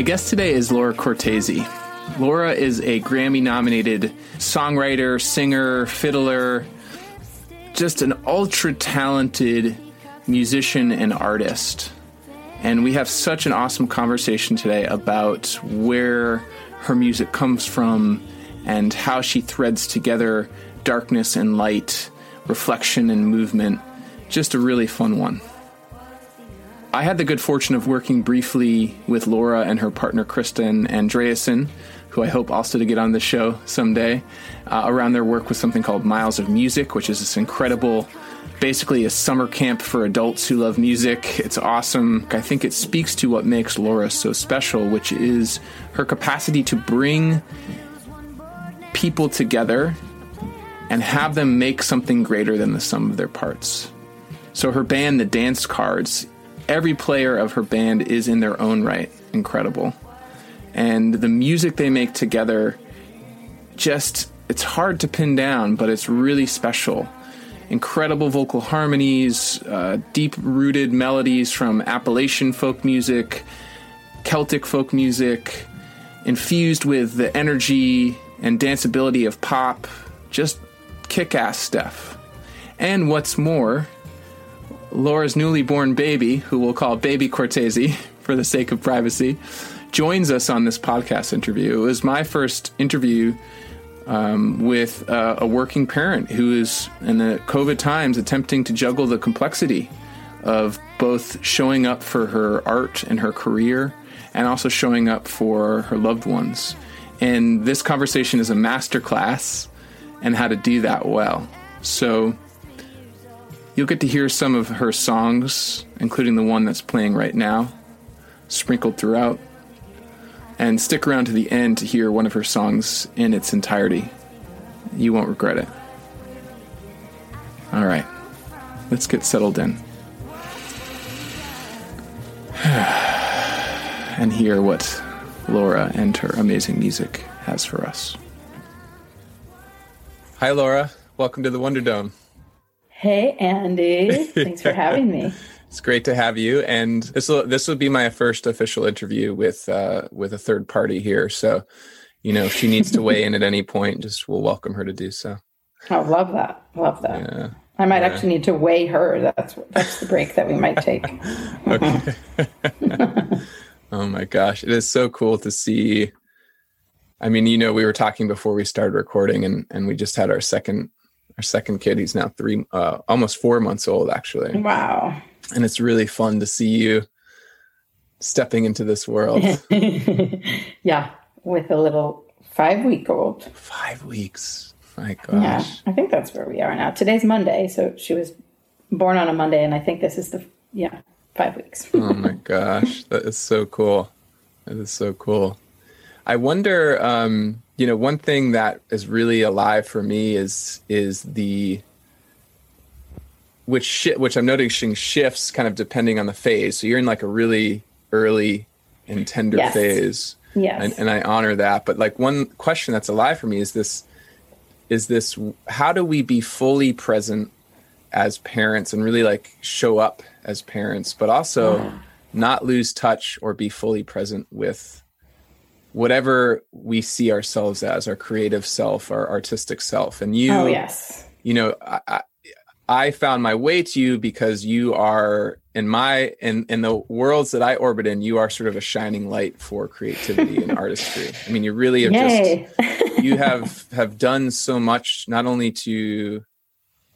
My guest today is Laura Cortese. Laura is a Grammy nominated songwriter, singer, fiddler, just an ultra talented musician and artist. And we have such an awesome conversation today about where her music comes from and how she threads together darkness and light, reflection and movement. Just a really fun one. I had the good fortune of working briefly with Laura and her partner Kristin Andreassen, who I hope also to get on the show someday, uh, around their work with something called Miles of Music, which is this incredible, basically a summer camp for adults who love music. It's awesome. I think it speaks to what makes Laura so special, which is her capacity to bring people together and have them make something greater than the sum of their parts. So her band, the Dance Cards, every player of her band is in their own right incredible. And the music they make together just it's hard to pin down, but it's really special. Incredible vocal harmonies, uh, deep rooted melodies from Appalachian folk music, Celtic folk music, infused with the energy and danceability of pop, just kick ass stuff. And what's more, Laura's newly born baby, who we'll call Baby Cortese for the sake of privacy, joins us on this podcast interview. It was my first interview um, with uh, a working parent who is, in the COVID times, attempting to juggle the complexity of both showing up for her art and her career and also showing up for her loved ones. And this conversation is a masterclass in how to do that well. So you'll get to hear some of her songs, including the one that's playing right now, sprinkled throughout. And stick around to the end to hear one of her songs in its entirety. You won't regret it. All right, let's get settled in. and hear what Laura and her amazing music has for us. Hi, Laura. Welcome to the Wonder Dome. Hey, Andy. Thanks for having me. It's great to have you, and this will this will be my first official interview with uh, with a third party here. So, you know, if she needs to weigh in at any point, just we'll welcome her to do so. I love that. Love that. Yeah. I might yeah. actually need to weigh her. That's that's the break that we might take. okay. oh my gosh, it is so cool to see. I mean, you know, we were talking before we started recording, and and we just had our second our second kid. He's now three, uh, almost four months old, actually. Wow and it's really fun to see you stepping into this world. yeah, with a little five week old. Five weeks. My gosh. Yeah, I think that's where we are now. Today's Monday, so she was born on a Monday, and I think this is the yeah five weeks. oh my gosh, that is so cool. That is so cool. I wonder, um, you know, one thing that is really alive for me is is the which which I'm noticing shifts kind of depending on the phase. So you're in like a really early and tender yes. phase. Yes. and, and I honor that. But like one question that's alive for me is this: is this how do we be fully present as parents and really like show up as parents, but also not lose touch or be fully present with whatever we see ourselves as our creative self, our artistic self. And you, oh yes. you know, I, I, found my way to you because you are in my in in the worlds that I orbit in. You are sort of a shining light for creativity and artistry. I mean, you really have Yay. just you have have done so much not only to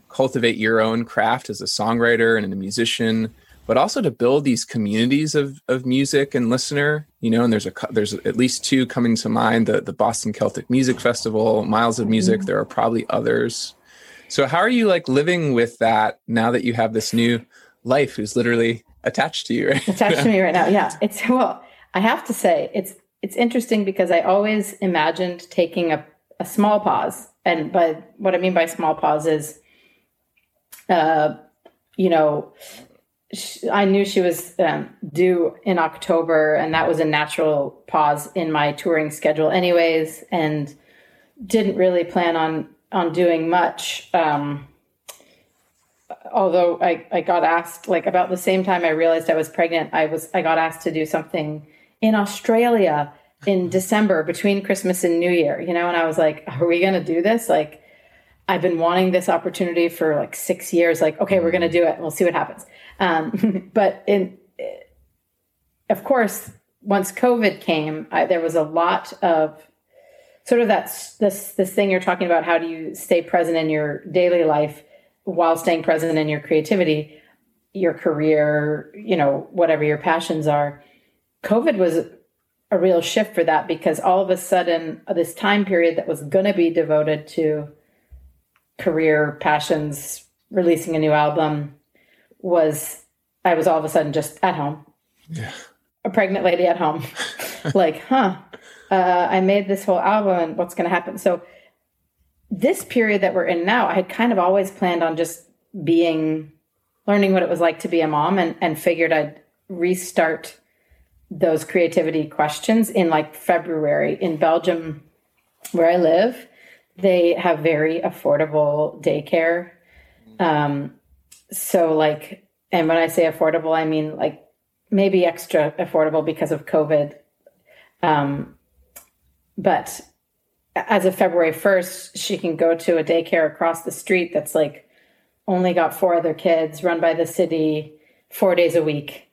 cultivate your own craft as a songwriter and a musician but also to build these communities of, of music and listener you know and there's a there's at least two coming to mind the, the boston celtic music festival miles of music there are probably others so how are you like living with that now that you have this new life who's literally attached to you right? attached to me right now. Yeah, it's well. I have to say it's it's interesting because I always imagined taking a, a small pause, and by what I mean by small pause is, uh, you know, sh- I knew she was um, due in October, and that was a natural pause in my touring schedule, anyways, and didn't really plan on on doing much. Um, although I, I got asked like about the same time I realized I was pregnant, I was I got asked to do something in Australia in December between Christmas and New Year, you know, and I was like, are we gonna do this? Like I've been wanting this opportunity for like six years. Like, okay, we're gonna do it. We'll see what happens. Um, but in of course, once COVID came, I, there was a lot of sort of that this this thing you're talking about. How do you stay present in your daily life while staying present in your creativity, your career, you know, whatever your passions are? COVID was a real shift for that because all of a sudden, this time period that was going to be devoted to career passions, releasing a new album, was I was all of a sudden just at home yeah a pregnant lady at home. like, huh, uh, I made this whole album and what's going to happen? So, this period that we're in now, I had kind of always planned on just being, learning what it was like to be a mom and, and figured I'd restart those creativity questions in like February in Belgium, where I live. They have very affordable daycare. Um, so, like, and when I say affordable, I mean like maybe extra affordable because of COVID. Um, but as of February 1st, she can go to a daycare across the street that's like only got four other kids, run by the city, four days a week.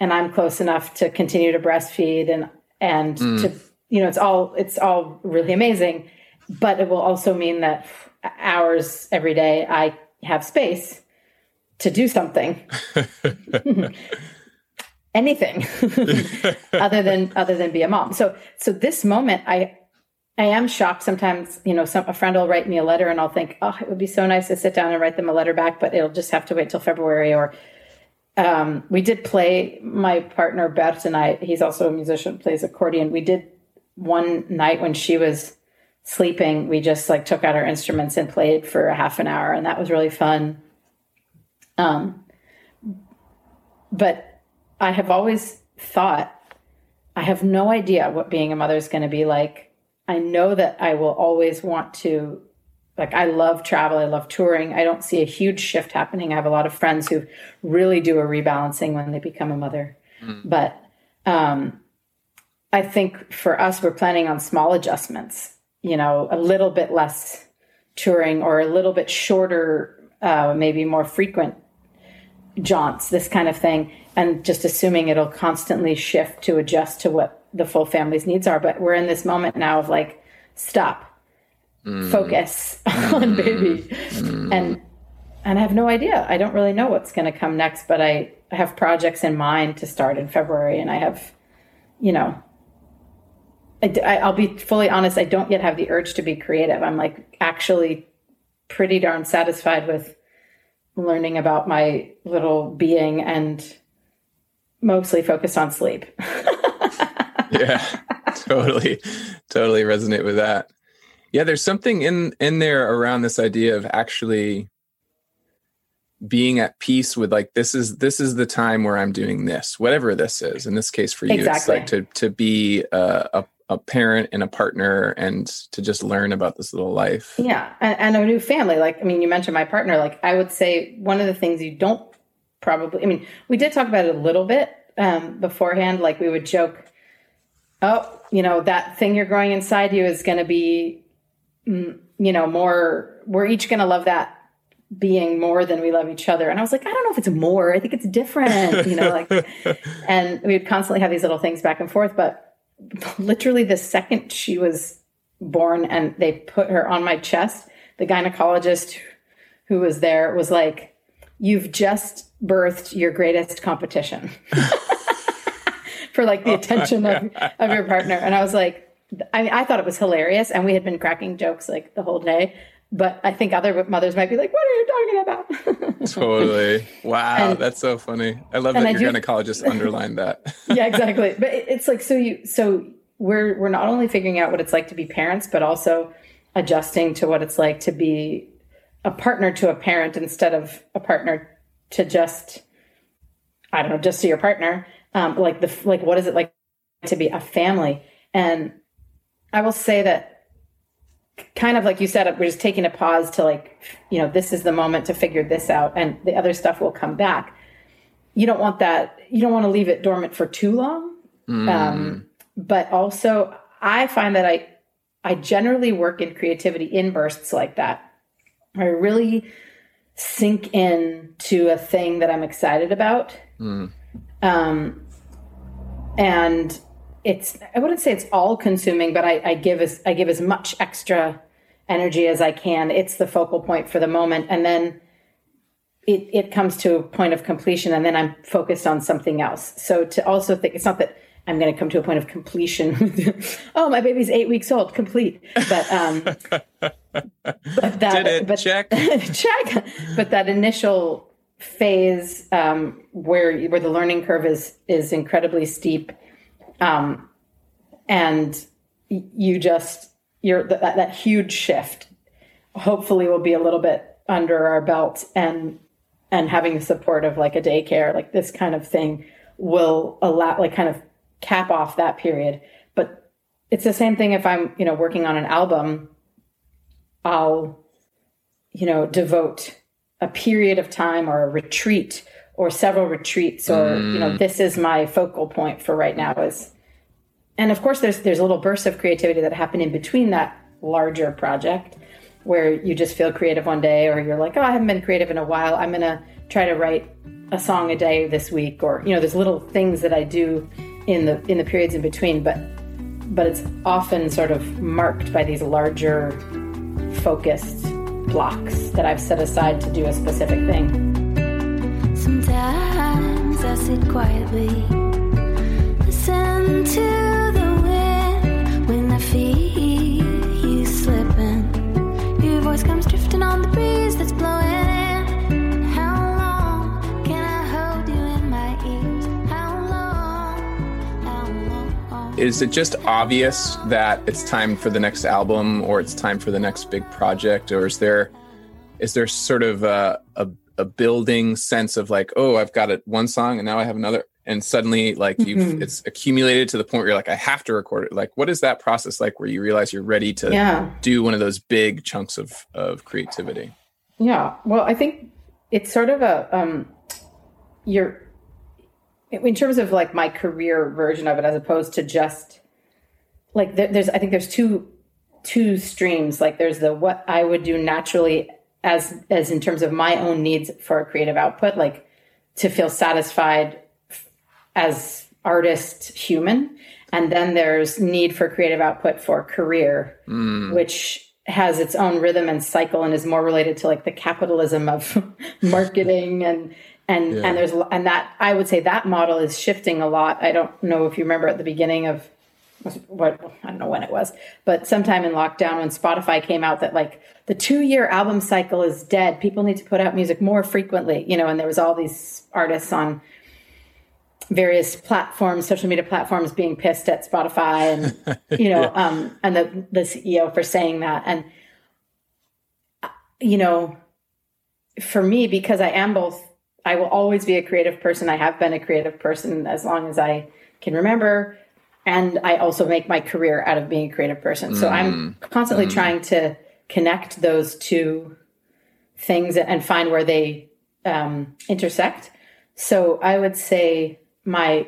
And I'm close enough to continue to breastfeed and and to you know it's all it's all really amazing. But it will also mean that hours every day I have space to do something. Anything. Other than other than be a mom. So so this moment i i am shocked sometimes you know some a friend will write me a letter and i'll think oh it would be so nice to sit down and write them a letter back but it'll just have to wait till february or um, we did play my partner beth and i he's also a musician plays accordion. We did one night when she was sleeping we just like took out our instruments and played for a half an hour and that was really fun um but I have always thought I have no idea what being a mother is going to be like. I know that I will always want to like I love travel, I love touring. I don't see a huge shift happening. I have a lot of friends who really do a rebalancing when they become a mother. But um I think for us we're planning on small adjustments, you know, a little bit less touring or a little bit shorter uh maybe more frequent jaunts, this kind of thing, and just assuming it'll constantly shift to adjust to what the full family's needs are. But we're in this moment now of like, stop, mm. focus on mm. baby, mm. and and I have no idea. I don't really know what's going to come next, but I have projects in mind to start in February, and I have, you know. I, I'll be fully honest. I don't yet have the urge to be creative. I'm like actually pretty darn satisfied with learning about my little being and mostly focused on sleep. yeah totally totally resonate with that yeah there's something in in there around this idea of actually being at peace with like this is this is the time where I'm doing this, whatever this is. In this case for you, Exactly. it's like to to be a, a a parent and a partner and to just learn about this little life. Yeah, and, and a new family. Like, I mean, you mentioned my partner. Like, I would say one of the things you don't probably. I mean, we did talk about it a little bit um, beforehand. Like, we would joke, "Oh, you know, that thing you're growing inside you is going to be, mm, you know, more. We're each going to love that." being more than we love each other and i was like i don't know if it's more i think it's different you know like and we would constantly have these little things back and forth but literally the second she was born and they put her on my chest, the gynecologist who was there was like, You've just birthed your greatest competition for like the oh attention of, of your partner. And I was like, I, I thought it was hilarious. And we had been cracking jokes like the whole day. But I think other mothers might be like, What are you talking about? Totally. Wow, And- that's so funny. I love that I your do- gynecologist underlined that. yeah, exactly. But it- it's like so you so we're we're not only figuring out what it's like to be parents, but also adjusting to what it's like to be a partner to a parent instead of a partner to just I don't know, just to your partner. Um, like the like, what is it like to be a family? And I will say that kind of like you said, we're just taking a pause to like, you know, this is the moment to figure this out, and the other stuff will come back. You don't want that. You don't want to leave it dormant for too long. Um, but also, I find that I I generally work in creativity in bursts like that. I really sink in to a thing that I'm excited about. Um, and it's I wouldn't say it's all consuming, but I, I give as I give as much extra energy as I can. It's the focal point for the moment, and then it it comes to a point of completion, and then I'm focused on something else. So to also think it's not that I'm going to come to a point of completion. oh, my baby's eight weeks old, complete. But um, but that Did it. but Check. check. But that initial phase um, where where the learning curve is is incredibly steep, um, and you just you're that, that huge shift. Hopefully, will be a little bit under our belt, and and having the support of like a daycare, like this kind of thing, will allow like kind of cap off that period. But it's the same thing if I'm you know working on an album. I'll you know devote a period of time or a retreat or several retreats or you know mm. this is my focal point for right now is and of course there's there's little bursts of creativity that happen in between that larger project where you just feel creative one day or you're like oh i haven't been creative in a while. I'm going to try to write a song a day this week or you know there's little things that i do in the in the periods in between but but it's often sort of marked by these larger focused blocks that i've set aside to do a specific thing Sometimes I sit quietly, listen to the wind when I feel you slipping. Your voice comes drifting on the breeze that's blowing in. How long can I hold you in my ears? How long? How long? Is it just obvious that it's time for the next album or it's time for the next big project, or is there is there sort of a a, a building sense of like, oh, I've got it one song and now I have another, and suddenly like you've it's accumulated to the point where you're like, I have to record it. Like, what is that process like where you realize you're ready to yeah do one of those big chunks of of creativity? Yeah. Well, I think it's sort of a um you're in terms of like my career version of it as opposed to just like there, there's I think there's two two streams like there's the what I would do naturally as as in terms of my own needs for creative output like to feel satisfied as artist human and then there's need for creative output for career mm. which has its own rhythm and cycle and is more related to like the capitalism of marketing and and Yeah. and there's and that I would say that model is shifting a lot. I don't know if you remember at the beginning of what I don't know when it was, but sometime in lockdown when Spotify came out that like the two year album cycle is dead. People need to put out music more frequently, you know, and there was all these artists on various platforms, social media platforms being pissed at Spotify and you know, um and the the CEO for saying that. And you know, for me, because I am both, I will always be a creative person. I have been a creative person as long as I can remember. And I also make my career out of being a creative person. So I'm constantly trying to connect those two things and find where they um, intersect. So I would say my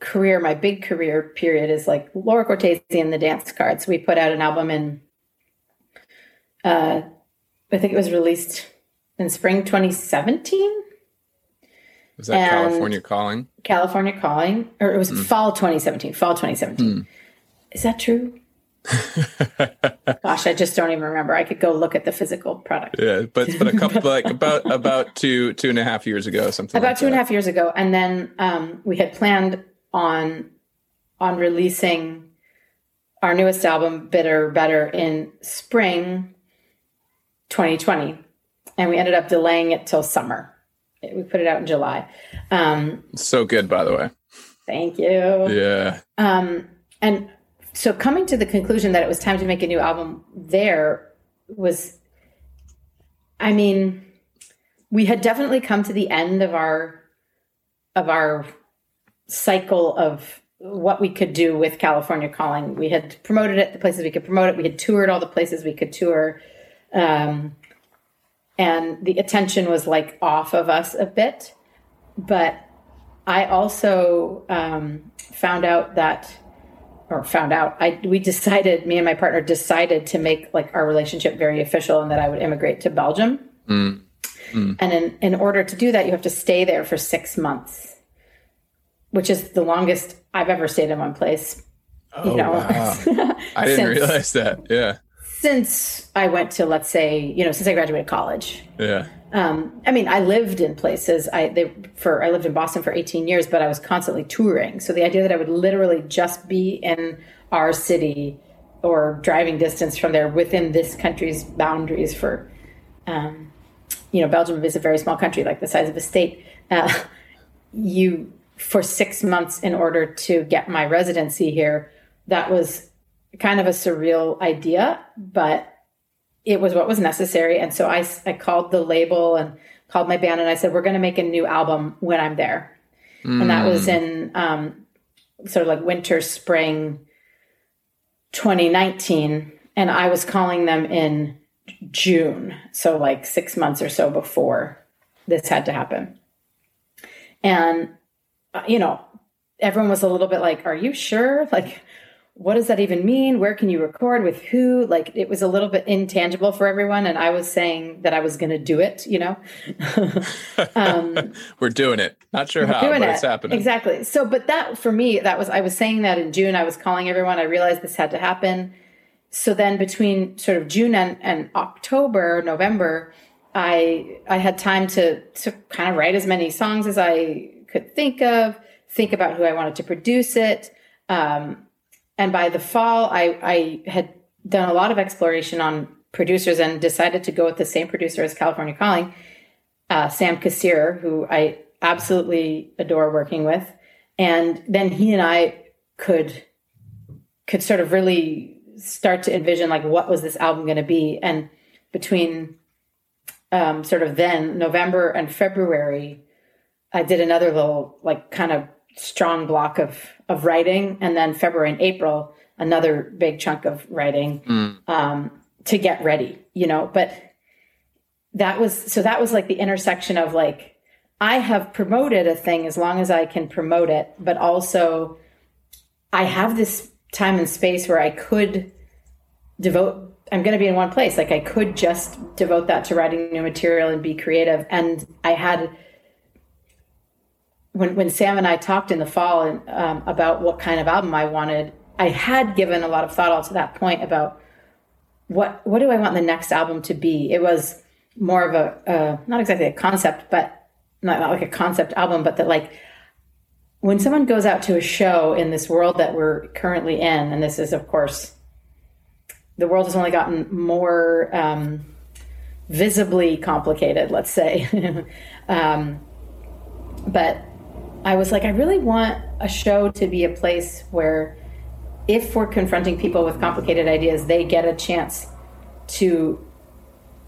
career, my big career period is like Laura Cortese and the Dance Cards. We put out an album in, uh, I think it was released in spring 2017, Was that And- California calling? California Calling, or it was fall 2017, fall 2017. Is that true? Gosh, I just don't even remember. I could go look at the physical product. Yeah, but but a couple like about about two two and a half years ago, something about like two and a half years ago and then um, we had planned on on releasing our newest album bitter better in spring 2020 and we ended up delaying it till summer we put it out in july. Um, So good, by the way. thank you. Yeah. um, and so coming to the conclusion that it was time to make a new album there was i mean we had definitely come to the end of our of our cycle of what we could do with california calling. We had promoted it the places we could promote it. We had toured all the places we could tour. Um, and the attention was like off of us a bit but i also um, found out that or found out i we decided me and my partner decided to make like our relationship very official and that i would immigrate to belgium and in, in order to do that you have to stay there for six months which is the longest i've ever stayed in one place Oh, you know wow. I didn't Since- realize that. Yeah. Since i went to let's say you know since i graduated college Yeah. um, I mean, I lived in places. I they for I lived in Boston for 18 years, but I was constantly touring. So the idea that I would literally just be in our city or driving distance from there within this country's boundaries for, um, you know, Belgium is a very small country, like the size of a state. Uh, you for six months in order to get my residency here. That was kind of a surreal idea, but it was what was necessary. And so I, I called the label and called my band and I said, we're going to make a new album when I'm there. And that was in um, sort of like winter, spring 2019. And I was calling them in June. So like six months or so before this had to happen. And, uh, you know, everyone was a little bit like, are you sure? Like, what does that even mean? Where can you record with who? Like it was a little bit intangible for everyone. And I was saying that I was going to do it, you know? We're doing it. Not sure how, but it. it's happening. Exactly. So, but that for me, that was, I was saying that in June, I was calling everyone. I realized this had to happen. So then between sort of June and, and October, November, I, I had time to, to kind of write as many songs as I could think of, think about who I wanted to produce it. Um, and by the fall, I, I had done a lot of exploration on producers and decided to go with the same producer as California Calling, uh, Sam Kassirer, who I absolutely adore working with. And then he and I could could sort of really start to envision like what was this album going to be. And between um, sort of then November and February, I did another little like kind of strong block of of writing, and then February and April another big chunk of writing um, to get ready. You know, but that was so that was like the intersection of like I have promoted a thing as long as I can promote it, but also I have this time and space where I could devote I'm going to be in one place. Like I could just devote that to writing new material and be creative. And I had when when Sam and I talked in the fall and, um, about what kind of album I wanted, I had given a lot of thought all to that point about what what do I want the next album to be. It was more of a uh, not exactly a concept, but not, not like a concept album, but that like when someone goes out to a show in this world that we're currently in, and this is of course the world has only gotten more um, visibly complicated, let's say. um, but I was like, I really want a show to be a place where if we're confronting people with complicated ideas, they get a chance to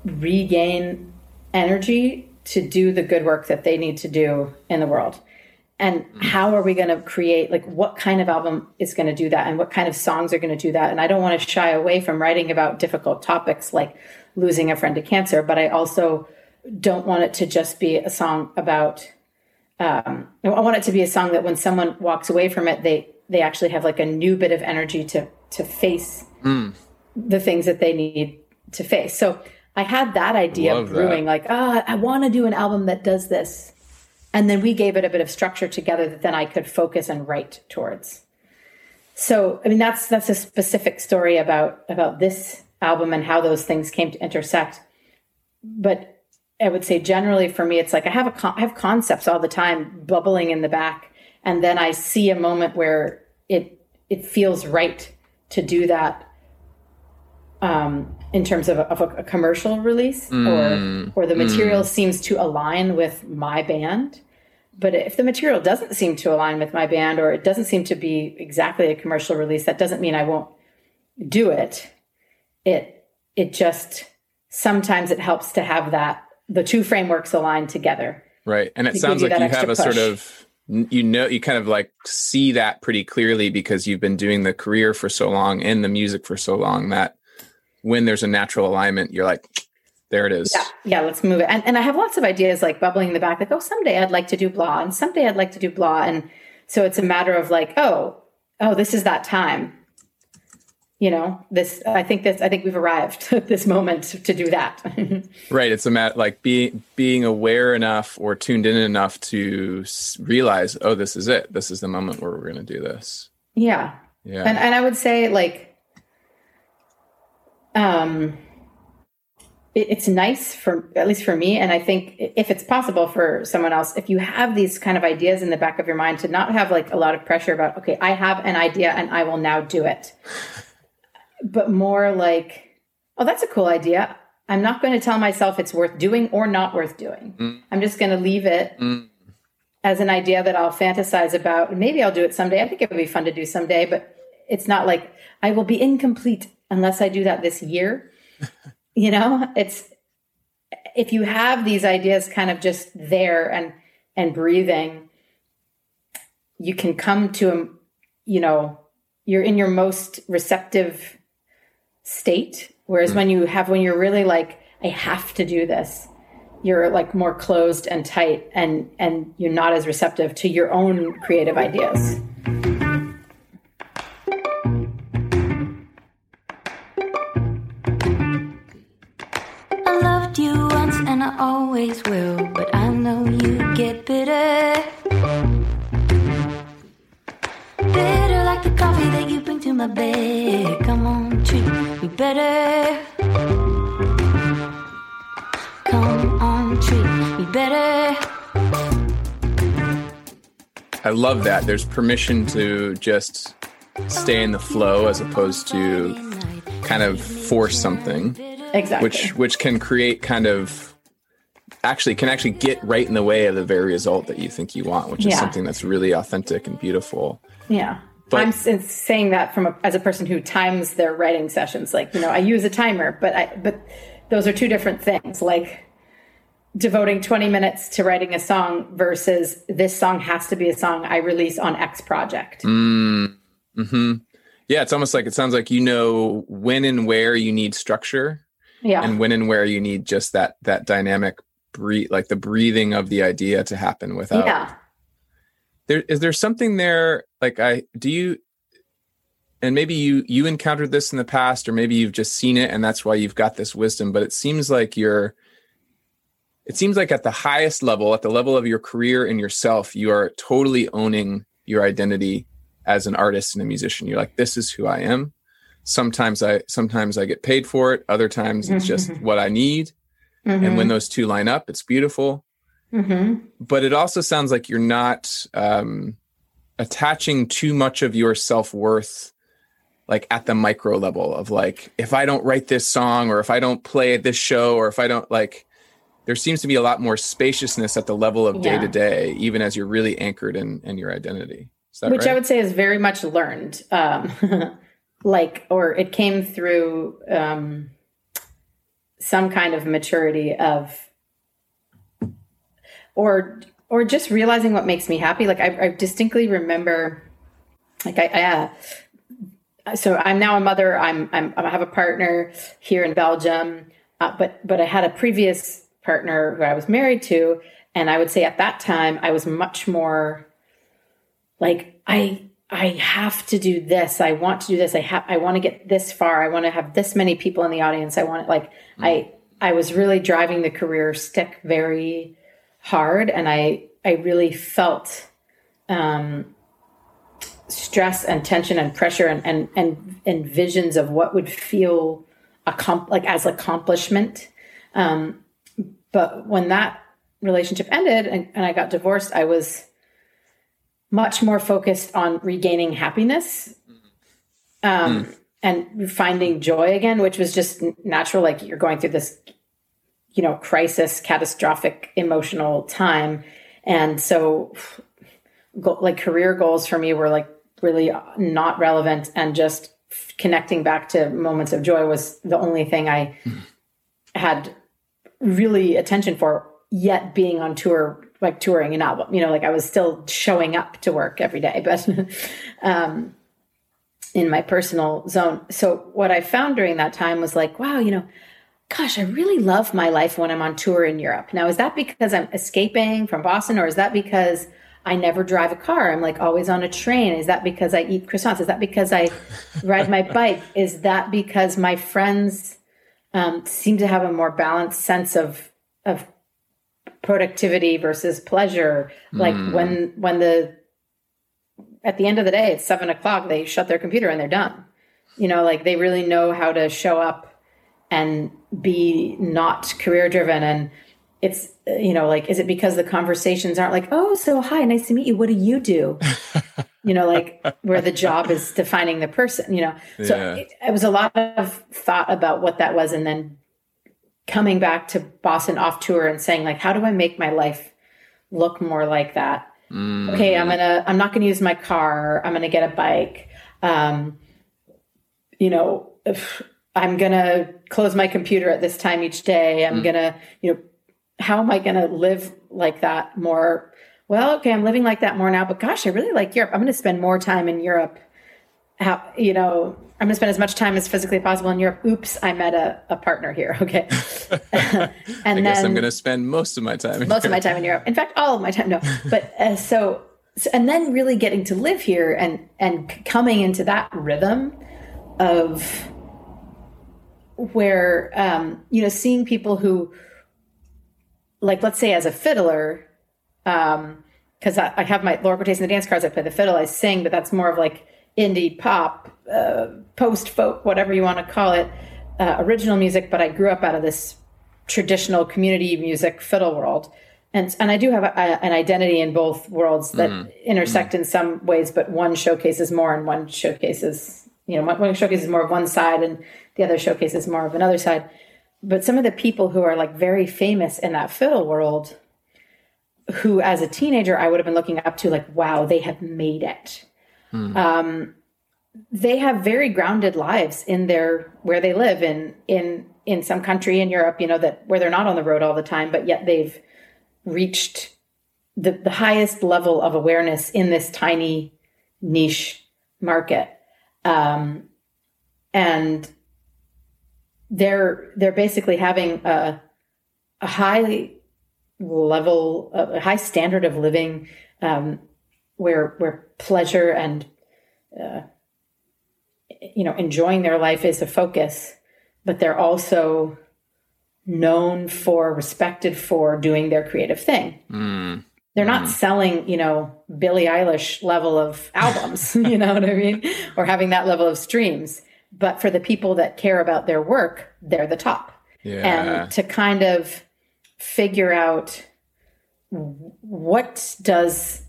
regain energy to do the good work that they need to do in the world. And how are we going to create like what kind of album is going to do that and what kind of songs are going to do that? And i don't want to shy away from writing about difficult topics like losing a friend to cancer but i also don't want it to just be a song about um, i want it to be a song that when someone walks away from it they they actually have like a new bit of energy to to face the things that they need to face so i had that idea Love that. brewing like ah i want to do an album that does this and then we gave it a bit of structure together that then I could focus and write towards. So, I mean, that's that's a specific story about about this album and how those things came to intersect. But I would say generally for me, it's like I have a con- I have concepts all the time bubbling in the back, and then I see a moment where it it feels right to do that um, in terms of, a, of a, a commercial release or or the material seems to align with my band. But if the material doesn't seem to align with my band or it doesn't seem to be exactly a commercial release that doesn't mean i won't do it. It it just sometimes it helps to have that the two frameworks aligned together Right. And it sounds you like you have a sort of you know you kind of like see that pretty clearly because you've been doing the career for so long and the music for so long that when there's a natural alignment you're like there it is. yeah. Yeah let's move it. And, and i have lots of ideas like bubbling in the back like oh someday i'd like to do blah and someday i'd like to do blah. And so it's a matter of like oh oh this is that time you know this i think this i think we've arrived at this moment to do that Right. It's a matter like being being aware enough or tuned in enough to s- realize, oh, this is it. This is the moment where we're going to do this. yeah Yeah. and and I would say like um it, it's nice for at least for me and I think if it's possible for someone else if you have these kind of ideas in the back of your mind to not have like a lot of pressure about okay I have an idea and I will now do it but more like oh that's a cool idea I'm not going to tell myself it's worth doing or not worth doing mm. I'm just going to leave it mm. as an idea that I'll fantasize about. Maybe I'll do it someday. I think it would be fun to do someday, but it's not like I will be incomplete unless I do that this year. you know, it's if you have these ideas kind of just there and and breathing, you can come to a, you know, you're in your most receptive state. Whereas hmm. when you have when you're really like, I have to do this, you're like more closed and tight and and you're not as receptive to your own creative ideas I loved you once and I always will, but I know you get bitter. Bitter like the coffee that you bring to my bed. Come on, treat me better. Come on, treat me better. I love that. There's permission to just stay in the flow as opposed to kind of force something, exactly which which can create kind of actually can actually get right in the way of the very result that you think you want, which is Yeah. something that's really authentic and beautiful. yeah But- i'm saying that from a, as a person who times their writing sessions like you know i use a timer but i but those are two different things. Like devoting 20 minutes to writing a song versus this song has to be a song i release on x project. Hmm Yeah, it's almost like it sounds like you know when and where you need structure yeah. and when and where you need just that that dynamic breathe like the breathing of the idea to happen without yeah there is there something there like i do you and maybe you you encountered this in the past or maybe you've just seen it and that's why you've got this wisdom but it seems like you're it seems like at the highest level at the level of your career and yourself you are totally owning your identity as an artist and a musician. You're like this is who i am. Sometimes i sometimes i get paid for it. Other times it's just mm-hmm. what i need. And when mm-hmm. those two line up it's beautiful hmm but it also sounds like you're not um, attaching too much of your self-worth like at the micro level of like if i don't write this song or if i don't play at this show or if i don't like there seems to be a lot more spaciousness at the level of day to day even as you're really anchored in in your identity. Is that which right? I would say is very much learned. Um, like, or it came through um, some kind of maturity of or or just realizing what makes me happy. Like I, I distinctly remember, like I, I uh, so I'm now a mother. I'm, I'm I have a partner here in Belgium, uh, but but I had a previous partner who I was married to, and I would say at that time I was much more like I I have to do this. I want to do this. I have I want to get this far. I want to have this many people in the audience. I want it like I I was really driving the career stick very hard and I I really felt um stress and tension and pressure and and and, and visions of what would feel accom- like as accomplishment. Um but when that relationship ended and, and I got divorced, I was much more focused on regaining happiness um, mm. and finding joy again, which was just natural. Like you're going through this, you know, crisis, catastrophic emotional time. And so, go, like, career goals for me were like really not relevant. And just connecting back to moments of joy was the only thing I mm. had really attention for, yet being on tour like touring an album. You know, like I was still showing up to work every day, but um, in my personal zone. So what I found during that time was like, wow, you know, gosh, I really love my life when I'm on tour in Europe. Now, is that because I'm escaping from Boston, or is that because I never drive a car? I'm like always on a train. Is that because I eat croissants? Is that because I ride my bike? Is that because my friends um, seem to have a more balanced sense of of productivity versus pleasure like mm. when when the at the end of the day it's seven o'clock they shut their computer and they're done you know like they really know how to show up and be not career driven and it's you know like is it because the conversations aren't like oh so hi nice to meet you what do you do you know like where the job is defining the person you know so yeah. it, it was a lot of thought about what that was and then coming back to Boston off tour and saying like, how do I make my life look more like that? Mm. Okay, I'm gonna. I'm not gonna use my car. I'm gonna get a bike. Um, you know, I'm gonna close my computer at this time each day. I'm mm. gonna, you know, how am I gonna live like that more? Well, okay, I'm living like that more now, but gosh, I really like Europe. I'm gonna spend more time in Europe. How you know, I'm going to spend as much time as physically possible in Europe. Oops, I met a, a partner here. Okay. and I guess then, I'm going to spend most of my time. most Europe. of my time in Europe. In fact, all of my time. No, but uh, so, so, and then really getting to live here and and coming into that rhythm of where um, you know seeing people who, like, let's say as a fiddler, because um, I, I have my Laura Cortese and the dance cards. I play the fiddle. I sing, but that's more of like indie pop, uh, post folk, whatever you want to call it, uh, original music. But I grew up out of this traditional community music fiddle world. And, and I do have a, a, an identity in both worlds that mm. intersect mm. in some ways, but one showcases more and one showcases, you know, one, one showcases more of one side and the other showcases more of another side. But some of the people who are like very famous in that fiddle world, who as a teenager I would have been looking up to, like, wow, they have made it Mm. Um, they have very grounded lives in their where they live in in in some country in Europe, you know, that where they're not on the road all the time, but yet they've reached the, the highest level of awareness in this tiny niche market. Um, and they're they're basically having a, a high level, a high standard of living, um, where where pleasure and uh, you know enjoying their life is a focus but they're also known for respected for doing their creative thing mm. they're not mm. selling you know billie eilish level of albums you know what i mean or having that level of streams but for the people that care about their work they're the top yeah. and to kind of figure out what does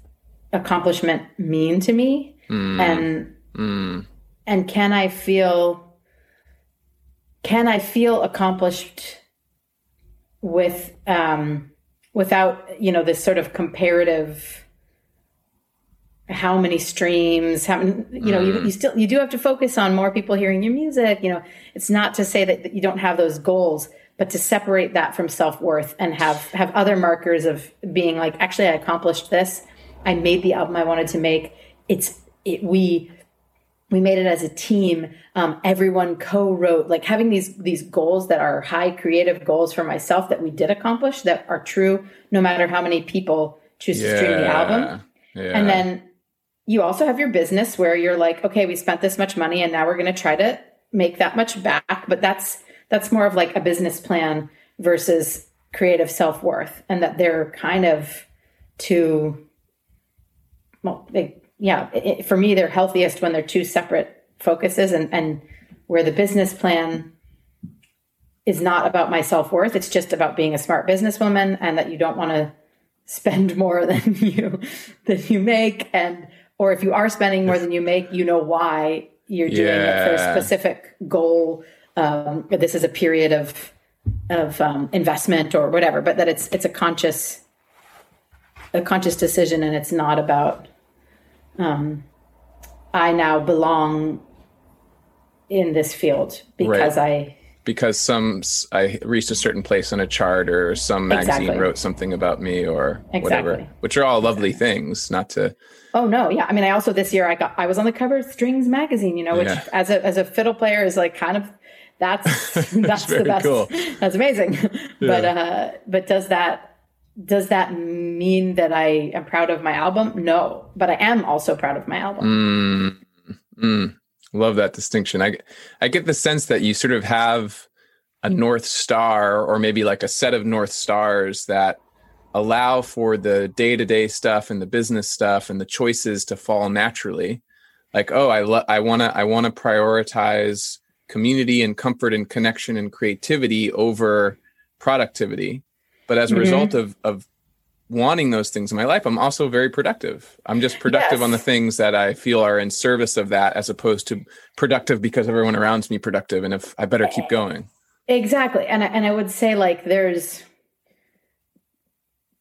accomplishment mean to me mm. and mm. and can i feel can i feel accomplished with um without you know this sort of comparative how many streams how many, you know mm. you, you still you do have to focus on more people hearing your music you know it's not to say that, that you don't have those goals but to separate that from self-worth and have have other markers of being like actually i accomplished this i made the album i wanted to make it's it, we we made it as a team um, everyone co-wrote like having these these goals that are high creative goals for myself that we did accomplish that are true no matter how many people choose yeah. to stream the album yeah. and then you also have your business where you're like okay we spent this much money and now we're going to try to make that much back. But that's that's more of like a business plan versus creative self-worth and that they're kind of two well they yeah it, for me they're healthiest when they're two separate focuses and and where the business plan is not about my self-worth. It's just about being a smart businesswoman and that you don't want to spend more than you than you make. And or if you are spending more than you make you know why you're doing yeah. it for a specific goal um, this is a period of of um, investment or whatever, but that it's it's a conscious a conscious decision, and it's not about um, I now belong in this field because right. I because some I reached a certain place on a chart or some magazine exactly. wrote something about me or exactly. whatever, which are all lovely exactly. things. Not to. Oh no, yeah. I mean, I also this year I got I was on the cover of Strings magazine, you know, which yeah. as a as a fiddle player is like kind of that's that's the best. Cool. That's amazing. Yeah. But uh, but does that does that mean that I am proud of my album? No, but I am also proud of my album. Mm, mm, love that distinction. I I get the sense that you sort of have a north star, or maybe like a set of north stars that allow for the day to day stuff and the business stuff and the choices to fall naturally. Like, oh, I lo- I wanna I wanna prioritize community and comfort and connection and creativity over productivity. But as a mm-hmm. result of of wanting those things in my life, I'm also very productive. I'm just productive yes. on the things that I feel are in service of that as opposed to productive because everyone around me productive and if I better keep eh, going. Exactly. And and I would say like there's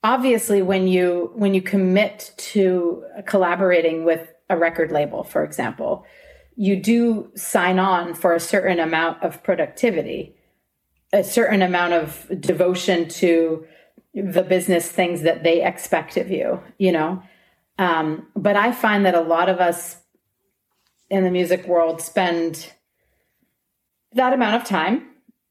obviously when you when you commit to collaborating with a record label, for example, you do sign on for a certain amount of productivity, a certain amount of devotion to the business things that they expect of you, you know? Um, but I find that a lot of us in the music world spend that amount of time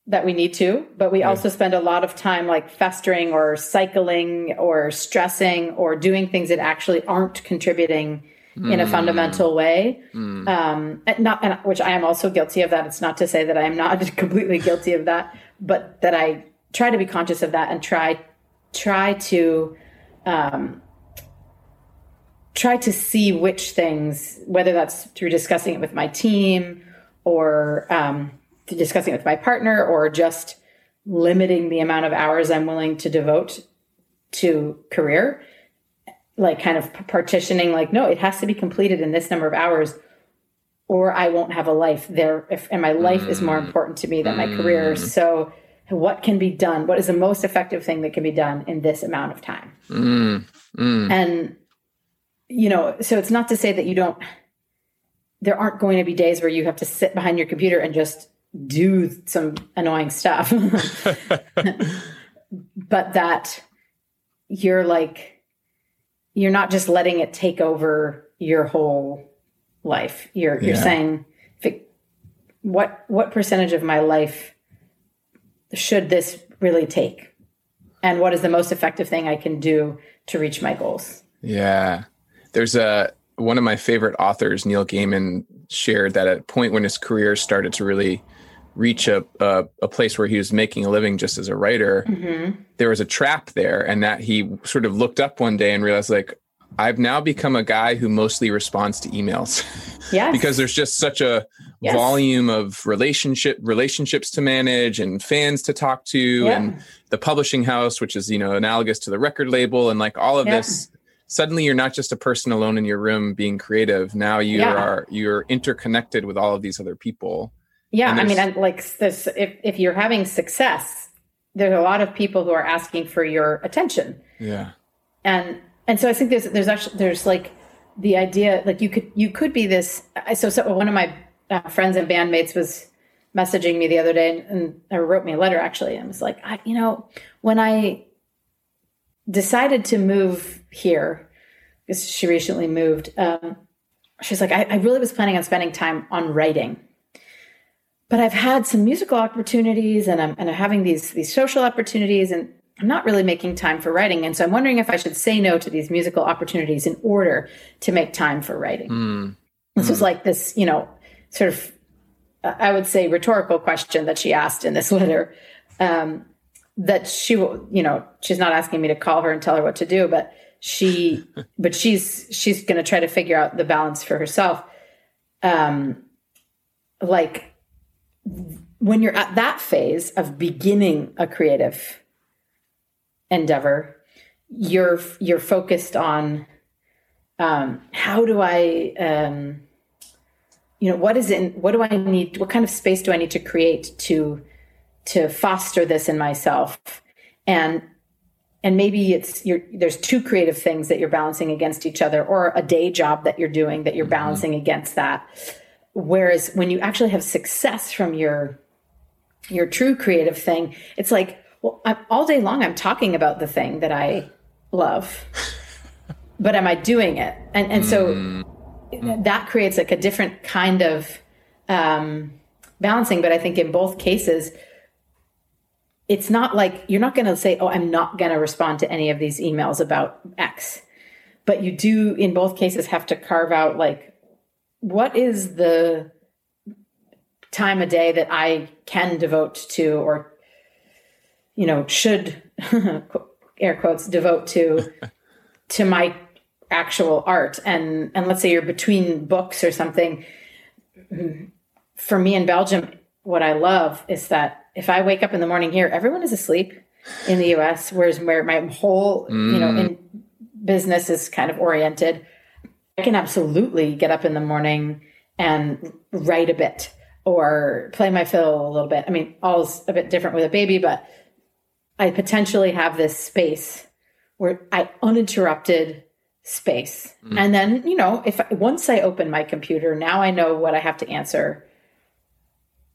that we need to, but we also spend a lot of time like festering or cycling or stressing or doing things that actually aren't contributing mm. in a fundamental way. Mm. Um, not, and, which I am also guilty of that. It's not to say that I am not completely guilty of that, but that I try to be conscious of that and try try to um, try to see which things, whether that's through discussing it with my team or um, discussing it with my partner or just limiting the amount of hours I'm willing to devote to career like kind of partitioning like no it has to be completed in this number of hours or i won't have a life there if and my life mm. is more mm. important to me than my mm. career so what can be done what is the most effective thing that can be done in this amount of time mm. mm. and you know so it's not to say that you don't there aren't going to be days where you have to sit behind your computer and just do some annoying stuff but that you're like you're not just letting it take over your whole life. You're yeah. you're saying what what percentage of my life should this really take? And what is the most effective thing I can do to reach my goals? Yeah. There's a one of my favorite authors, Neil Gaiman, shared that at a point when his career started to really reach a, a, a place where he was making a living just as a writer, mm-hmm. there was a trap there, and that he sort of looked up one day and realized like I've now become a guy who mostly responds to emails. Yes. because there's just such a yes. volume of relationship relationships to manage and fans to talk to yeah. and the publishing house which is, you know, analogous to the record label and like all of yeah. this suddenly you're not just a person alone in your room being creative. Now you yeah. are you're interconnected with all of these other people. Yeah, I mean, like this, if if you're having success, there's a lot of people who are asking for your attention. Yeah, and and so I think there's there's actually there's like the idea like you could you could be this. So so one of my uh, friends and bandmates was messaging me the other day and, and or wrote me a letter actually and was like, I, you know, when I decided to move here, because she recently moved, um, she's like, I, I really was planning on spending time on writing. But I've had some musical opportunities and I'm and I'm having these these social opportunities and I'm not really making time for writing. And so I'm wondering if I should say no to these musical opportunities in order to make time for writing. Mm. This was like this, you know, sort of, uh, I would say, rhetorical question that she asked in this letter. Um, that she will, you know, she's not asking me to call her and tell her what to do, but she, but she's she's going to try to figure out the balance for herself. Um, like when you're at that phase of beginning a creative endeavor, you're you're focused on um, how do I, um, you know, what is it? What do I need? What kind of space do I need to create to to foster this in myself? And and maybe it's you're, there's two creative things that you're balancing against each other, or a day job that you're doing that you're Mm-hmm. balancing against that. Whereas when you actually have success from your your true creative thing, it's like, well, I'm, all day long I'm talking about the thing that I love, but am I doing it? And and so that creates like a different kind of um, balancing. But I think in both cases, it's not like you're not going to say, "Oh, I'm not going to respond to any of these emails about X," but you do in both cases have to carve out like what is the time a day that I can devote to or you know should air quotes devote to to my actual art and and let's say you're between books or something for me in Belgium what I love is that if I wake up in the morning here everyone is asleep in the US whereas where my whole you know in mm. business is kind of oriented I can absolutely get up in the morning and write a bit or play my fiddle a little bit. I mean, all's a bit different with a baby, but I potentially have this space where I uninterrupted space. Mm. And then, you know, if once I open my computer, now I know what I have to answer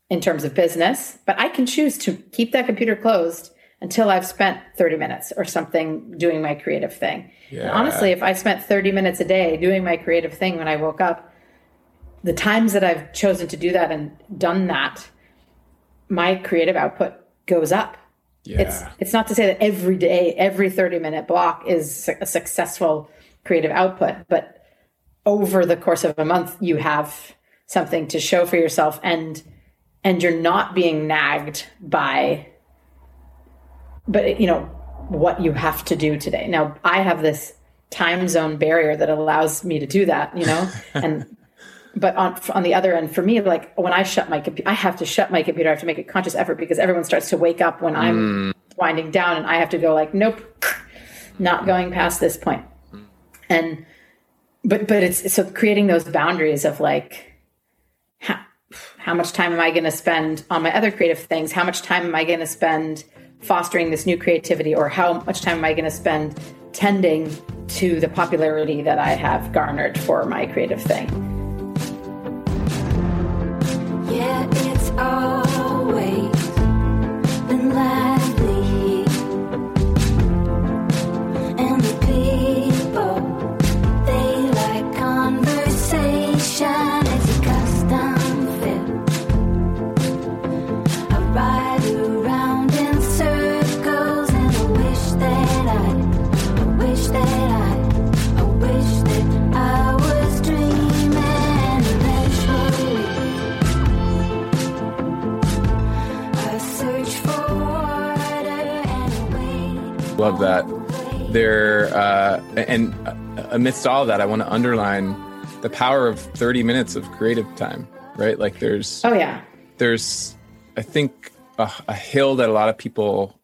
in terms of business, but I can choose to keep that computer closed until I've spent 30 minutes or something doing my creative thing. Yeah. honestly, if I spent 30 minutes a day doing my creative thing when I woke up, the times that I've chosen to do that and done that, my creative output goes up. Yeah. It's it's not to say that every day, every 30 minute block is a successful creative output, but over the course of a month you have something to show for yourself and and you're not being nagged by but you know what you have to do today. Now I have this time zone barrier that allows me to do that, you know, and but on on the other end, for me, like when I shut my computer, I have to shut my computer. I have to make a conscious effort because everyone starts to wake up when I'm hmm. winding down, and I have to go like, nope, not going past this point. Hmm. And but but it's so creating those boundaries of like how, how much time am I going to spend on my other creative things? How much time am I going to spend fostering this new creativity, or how much time am I going to spend tending to the popularity that I have garnered for my creative thing? Yeah, Love that. There, uh, and uh, amidst all that, I want to underline the power of 30 minutes of creative time, right? Like there's, Oh yeah, there's, I think, a, a hill that a lot of people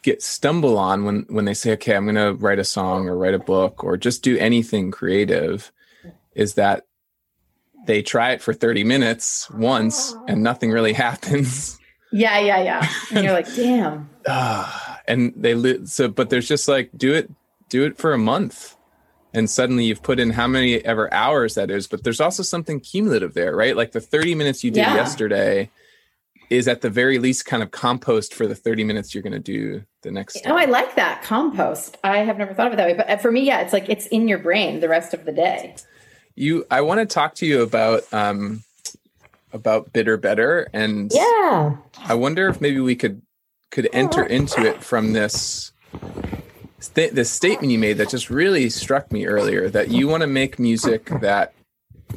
get stumble on when when they say, "Okay, I'm going to write a song or write a book or just do anything creative," is that they try it for 30 minutes once and nothing really happens. yeah, yeah, yeah. And you're like, damn. Ah, and they li- so but there's just like do it do it for a month and suddenly you've put in how many ever hours that is but there's also something cumulative there right like the 30 minutes you did Yeah. yesterday is at the very least kind of compost for the 30 minutes you're going to do the next Oh, I like that compost. I have never thought of it that way, but uh, for me, yeah, it's like it's in your brain the rest of the day. you i want to talk to you about um about bitter better and Yeah. i wonder if maybe we could could enter oh. into it from this sta- this statement you made that just really struck me earlier that you want to make music that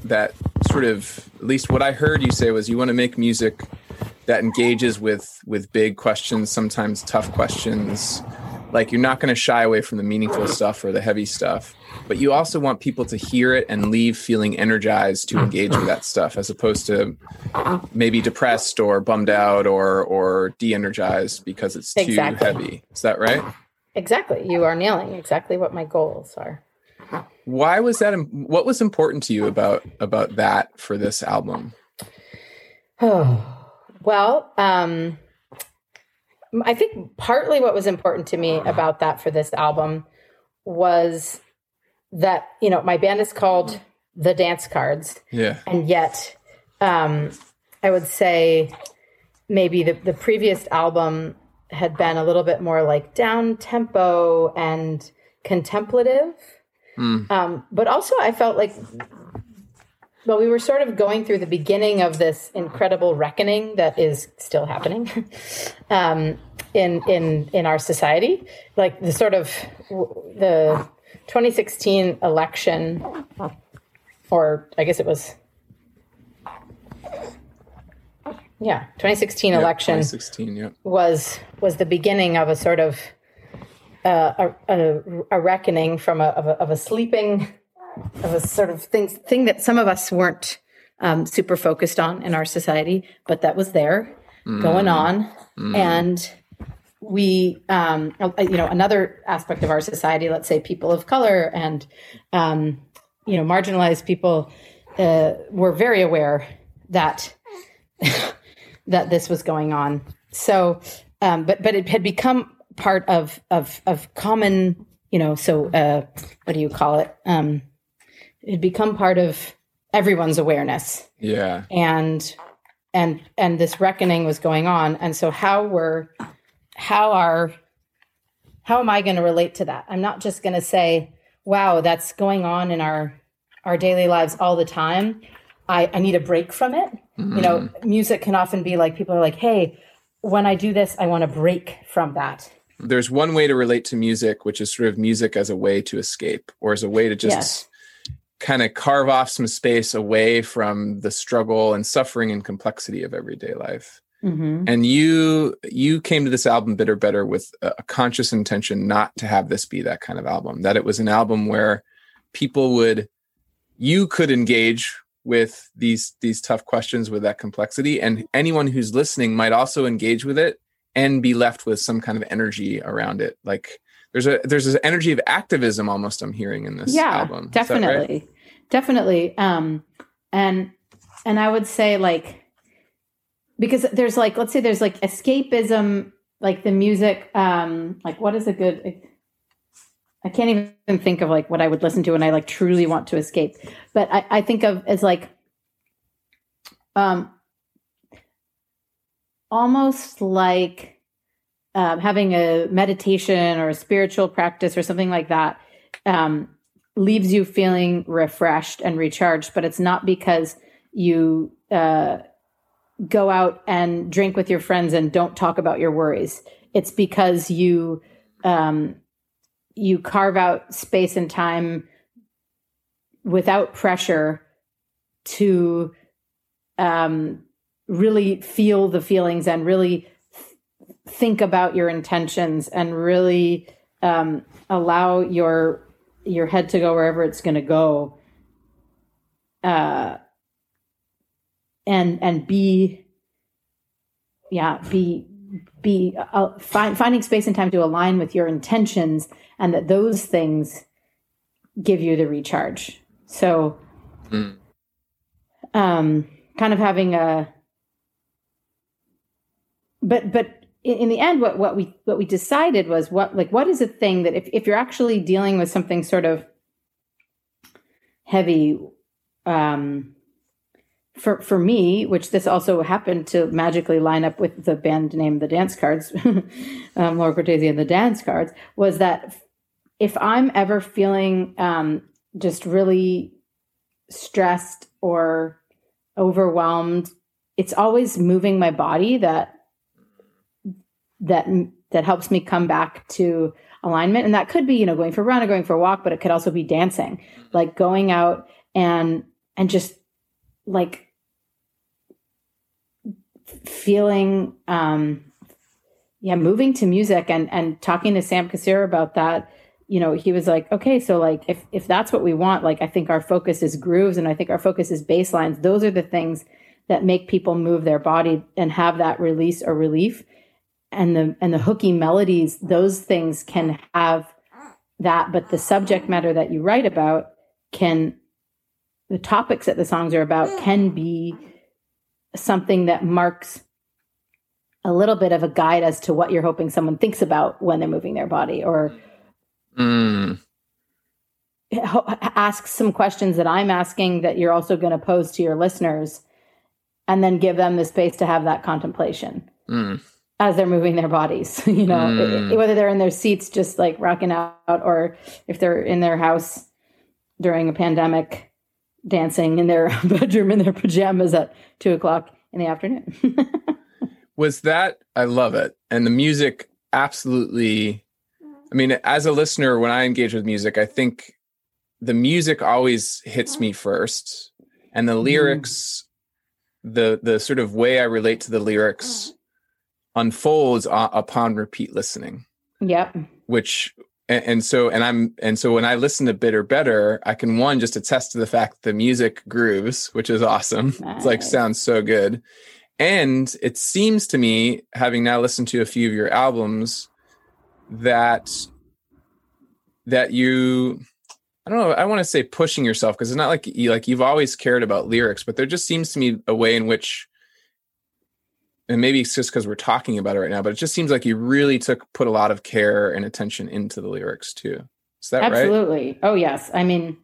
that sort of at least what i heard you say was you want to make music that engages with with big questions sometimes tough questions like you're not going to shy away from the meaningful stuff or the heavy stuff but you also want people to hear it and leave feeling energized to engage with that stuff as opposed to maybe depressed or bummed out or or de-energized because it's too Exactly. heavy is that right Exactly. You are nailing exactly what my goals are. why was that what was important to you about about that for this album Oh, well, um, I think partly what was important to me about that for this album was that, you know, my band is called The Dance Cards. yeah and yet um, I would say maybe the, the previous album had been a little bit more like down tempo and contemplative. Um, but also, I felt like, well, we were sort of going through the beginning of this incredible reckoning that is still happening um, in in in our society, like the sort of the 2016 election, or I guess it was yeah 2016 Yeah, election 2016 yeah. was was the beginning of a sort of uh, a, a, a reckoning from a of, a of a sleeping of a sort of thing thing that some of us weren't um, super focused on in our society, but that was there going on, and we um, you know another aspect of our society, let's say people of color and um, you know marginalized people, uh, were very aware that that this was going on. So, um, but but it had become part of of of common, you know. So, uh, what do you call it? Um, it had become part of everyone's awareness, yeah and and and this reckoning was going on. And so, how were how are how am I going to relate to that? I'm not just going to say, "Wow, that's going on in our our daily lives all the time." I, I need a break from it. You know, mm. music can often be like people are like, hey, when I do this, I want to break from that. there's one way to relate to music which is sort of music as a way to escape or as a way to just Yes. Kind of carve off some space away from the struggle and suffering and complexity of everyday life Mm-hmm. and you you came to this album bitter better with a a conscious intention not to have this be that kind of album that it was an album where people would you could engage with these these tough questions with that complexity and anyone who's listening might also engage with it and be left with some kind of energy around it like there's a there's this energy of activism almost i'm hearing in this Yeah, album that right? definitely, definitely. Um, and and I would say like because there's like let's say there's like escapism, like the music. Um, like what is a good? I can't even think of like what I would listen to when I like truly want to escape. But I, I think of as like um almost like um, having a meditation or a spiritual practice or something like that um, leaves you feeling refreshed and recharged, but it's not because you uh, go out and drink with your friends and don't talk about your worries. It's because you um, you carve out space and time without pressure to um, really feel the feelings and really think about your intentions and really um, allow your your head to go wherever it's going to go uh, and and be yeah be be uh, find, finding space and time to align with your intentions and that those things give you the recharge so Mm. um kind of having a but but in, in the end what what we what we decided was what like what is a thing that if, if you're actually dealing with something sort of heavy um for for me which this also happened to magically line up with the band name the dance cards um, laura cortese and the dance cards was that if i'm ever feeling um just really stressed or overwhelmed it's always moving my body that that that helps me come back to alignment. And that could be you know going for a run or going for a walk but it could also be dancing like going out and and just like feeling um yeah moving to music and and talking to sam kassirer about that you know he was like okay so like if if that's what we want like i think our focus is grooves and i think our focus is bass lines those are the things that make people move their body and have that release or relief and the and the hooky melodies those things can have that but the subject matter that you write about can the topics that the songs are about can be something that marks a little bit of a guide as to what you're hoping someone thinks about when they're moving their body or Mm. ask some questions that I'm asking that you're also going to pose to your listeners and then give them the space to have that contemplation Mm. As they're moving their bodies, you know, Mm. whether they're in their seats just like rocking out or if they're in their house during a pandemic dancing in their bedroom in their pajamas at two o'clock in the afternoon. was that i love it and the music absolutely i mean as a listener when i engage with music i think the music always hits me first and the lyrics the the sort of way i relate to the lyrics unfolds uh, upon repeat listening. Yep. which and, and so and i'm and so when i listen to bitter better i can one just attest to the fact the music grooves which is awesome. It's like sounds so good. And it seems to me having now listened to a few of your albums that that you i don't know i want to say pushing yourself because it's not like you like you've always cared about lyrics but there just seems to me a way in which and maybe it's just because we're talking about it right now, but it just seems like you really took put a lot of care and attention into the lyrics too. Is that right? Absolutely. Oh yes. I mean,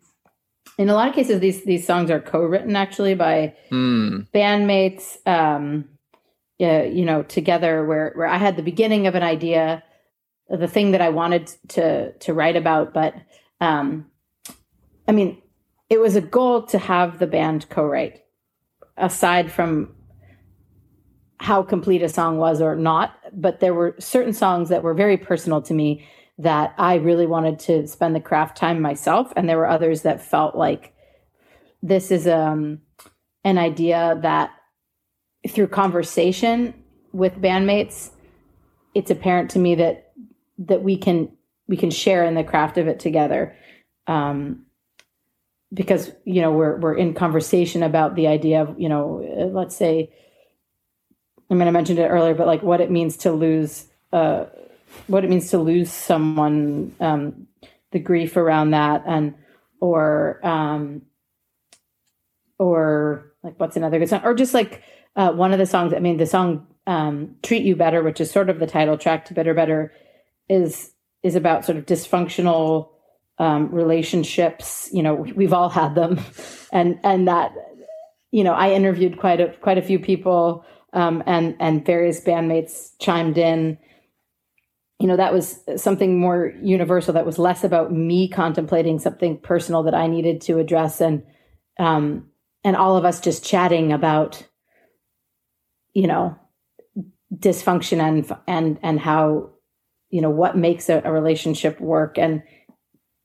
in a lot of cases, these these songs are co-written actually by Hmm. bandmates. Um, yeah, you know, together. Where where I had the beginning of an idea, the thing that I wanted to to write about, but um, I mean, it was a goal to have the band co-write. Aside from how complete a song was or not, but there were certain songs that were very personal to me that I really wanted to spend the craft time myself, and there were others that felt like this is um, an idea that through conversation with bandmates, it's apparent to me that that we can we can share in the craft of it together. Um, because you know we're we're in conversation about the idea of you know let's say I mean I mentioned it earlier, but like what it means to lose uh, what it means to lose someone, um, the grief around that, and or um, or like what's another good song, or just like uh, one of the songs. I mean, the song um, "Treat You Better," which is sort of the title track to "Bitter Better," is is about sort of dysfunctional um, relationships. You know, we've all had them, and and that you know, I interviewed quite a quite a few people, um, and and various bandmates chimed in. You know that was something more universal that was less about me contemplating something personal that i needed to address and um and all of us just chatting about you know dysfunction and and and how you know what makes a, a relationship work and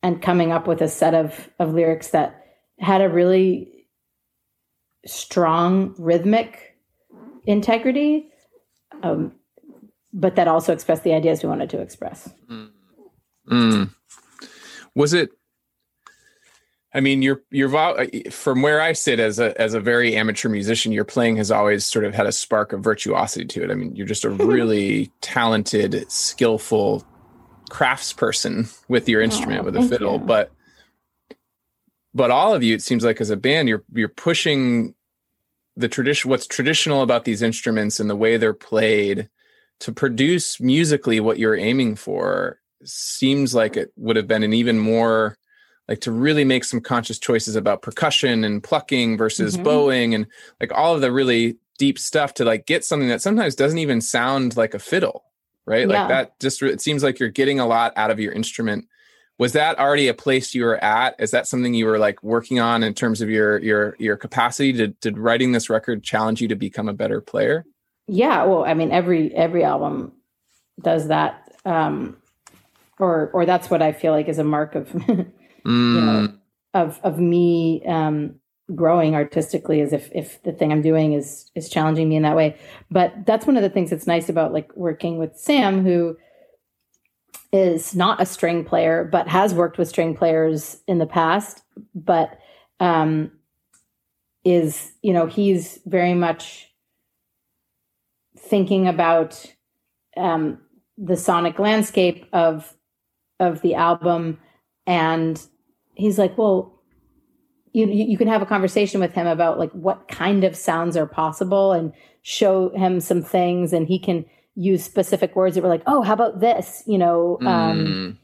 and coming up with a set of of lyrics that had a really strong rhythmic integrity um but that also expressed the ideas we wanted to express. Mm. Was it? I mean, your your vo- from where I sit as a as a very amateur musician, your playing has always sort of had a spark of virtuosity to it. I mean, you're just a really talented, skillful craftsperson with your instrument, Aw, with a fiddle. you. But but all of you, it seems like as a band, you're you're pushing the tradition, what's traditional about these instruments and the way they're played to produce musically what you're aiming for seems like it would have been an even more like to really make some conscious choices about percussion and plucking versus Mhm. bowing and like all of the really deep stuff to like get something that sometimes doesn't even sound like a fiddle right Yeah. like that just it seems like you're getting a lot out of your instrument was that already a place you were at? Is that something you were like working on in terms of your your your capacity? Did, did writing this record challenge you to become a better player? Yeah, well, I mean, every every album does that, um, or or that's what I feel like is a mark of Mm, know, of of me um, growing artistically, is if if the thing I'm doing is is challenging me in that way. But that's one of the things that's nice about like working with Sam, who is not a string player, but has worked with string players in the past, but um, is you know he's very much thinking about um, the sonic landscape of of the album, and he's like, well. You, you can have a conversation with him about like what kind of sounds are possible and show him some things and he can use specific words that were like oh how about this? You know um, mm,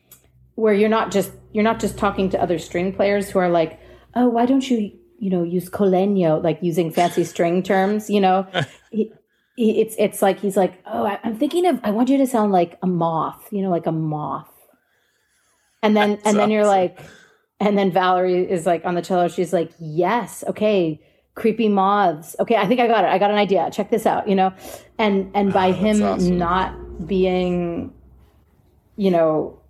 where you're not just you're not just talking to other string players who are like oh why don't you you know use col legno like using fancy string terms you know? He, he, it's it's like he's like oh I, i'm thinking of i want you to sound like a moth you know like a moth. And then That's and then you're like and then valerie is like on the cello she's like yes okay creepy moths. Okay i think i got it. I got an idea. Check this out you know? And and by Oh, him awesome. not being you know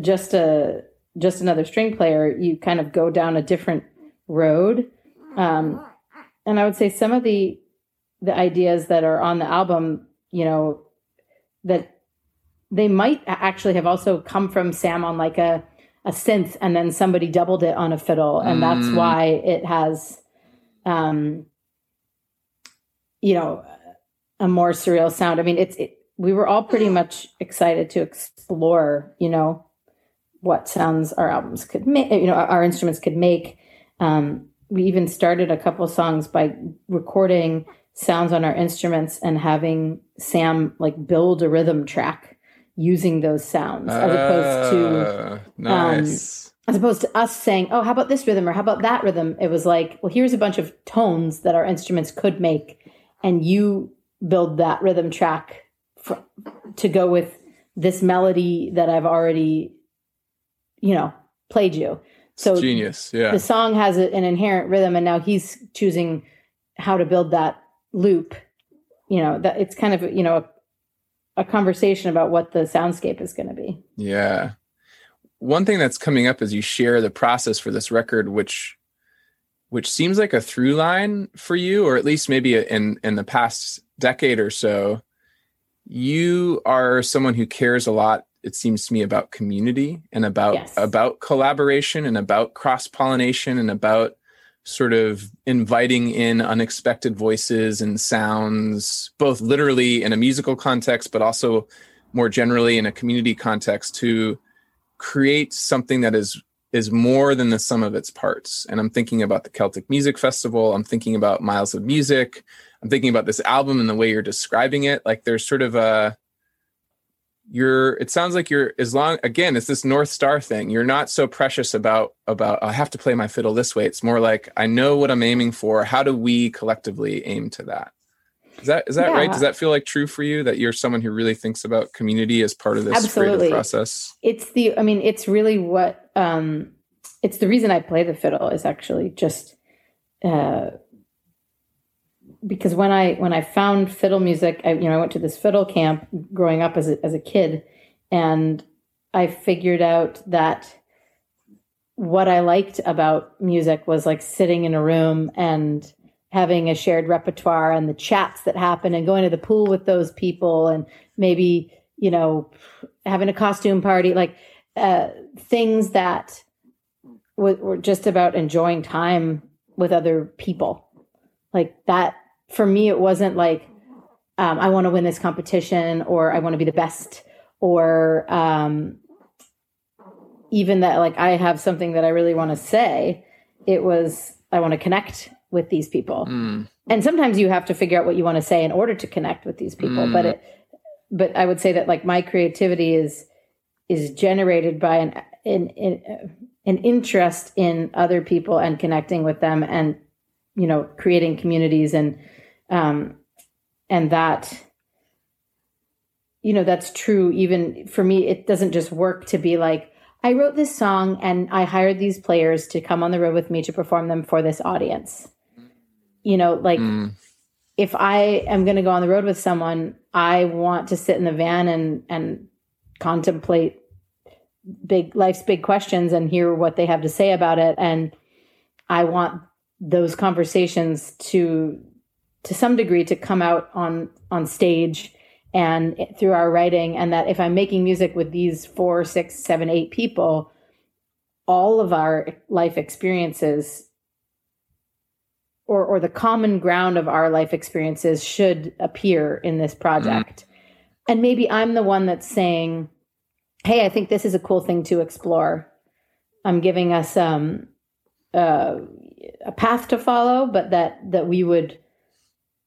just a just another string player you kind of go down a different road. Um and i would say some of the the ideas that are on the album you know that they might actually have also come from sam on like a a synth and then somebody doubled it on a fiddle. And that's Mm. why it has um you know a more surreal sound. I mean it's it, we were all pretty much excited to explore you know what sounds our albums could make you know our, instruments could make. Um we even started a couple songs by recording sounds on our instruments and having sam like build a rhythm track using those sounds as opposed to Ah, nice as opposed to us saying, "Oh, how about this rhythm or how about that rhythm?" It was like, "Well, here's a bunch of tones that our instruments could make, and you build that rhythm track for, to go with this melody that I've already, you know, played you." So genius yeah the song has an inherent rhythm, and now he's choosing how to build that loop. You know, that it's kind of you know a, a conversation about what the soundscape is going to be. Yeah. One thing that's coming up as you share the process for this record, which which seems like a through line for you, or at least maybe in in the past decade or so, you are someone who cares a lot, it seems to me, about community and about Yes. about collaboration and about cross pollination and about sort of inviting in unexpected voices and sounds, both literally in a musical context, but also more generally in a community context to create something that is is more than the sum of its parts. And I'm thinking about the Celtic Music Festival. I'm thinking about Miles of Music. I'm thinking about this album and the way you're describing it. Like there's sort of a you're it sounds like you're as long again it's this north star thing you're not so precious about about i have to play my fiddle this way it's more like i know what i'm aiming for how do we collectively aim to that is that is that right? Does that feel like true for you that you're someone who really thinks about community as part of this Absolutely. creative process? It's the i mean it's really what um it's the reason i play the fiddle is actually just uh because when i when i found fiddle music i you know i went to this fiddle camp growing up as a, as a kid and i figured out that what i liked about music was like sitting in a room and having a shared repertoire and the chats that happen and going to the pool with those people and maybe you know having a costume party like uh, things that w- were just about enjoying time with other people. Like that for me it wasn't like um, i want to win this competition or i want to be the best or um, even that like i have something that i really want to say. It was i want to connect with these people. Mm, and sometimes you have to figure out what you want to say in order to connect with these people but Mm. it but i would say that like my creativity is is generated by an in, in an interest in other people and connecting with them and you know creating communities and um and that you know that's true even for me it doesn't just work to be like i wrote this song and i hired these players to come on the road with me to perform them for this audience you know like Mm. if i am going to go on the road with someone i want to sit in the van and and contemplate big life's big questions and hear what they have to say about it and i want those conversations to to some degree to come out on on stage and through our writing and that if i'm making music with these four six seven eight people all of our life experiences or or the common ground of our life experiences should appear in this project. And maybe i'm the one that's saying hey i think this is a cool thing to explore. I'm giving us um uh, a path to follow but that that we would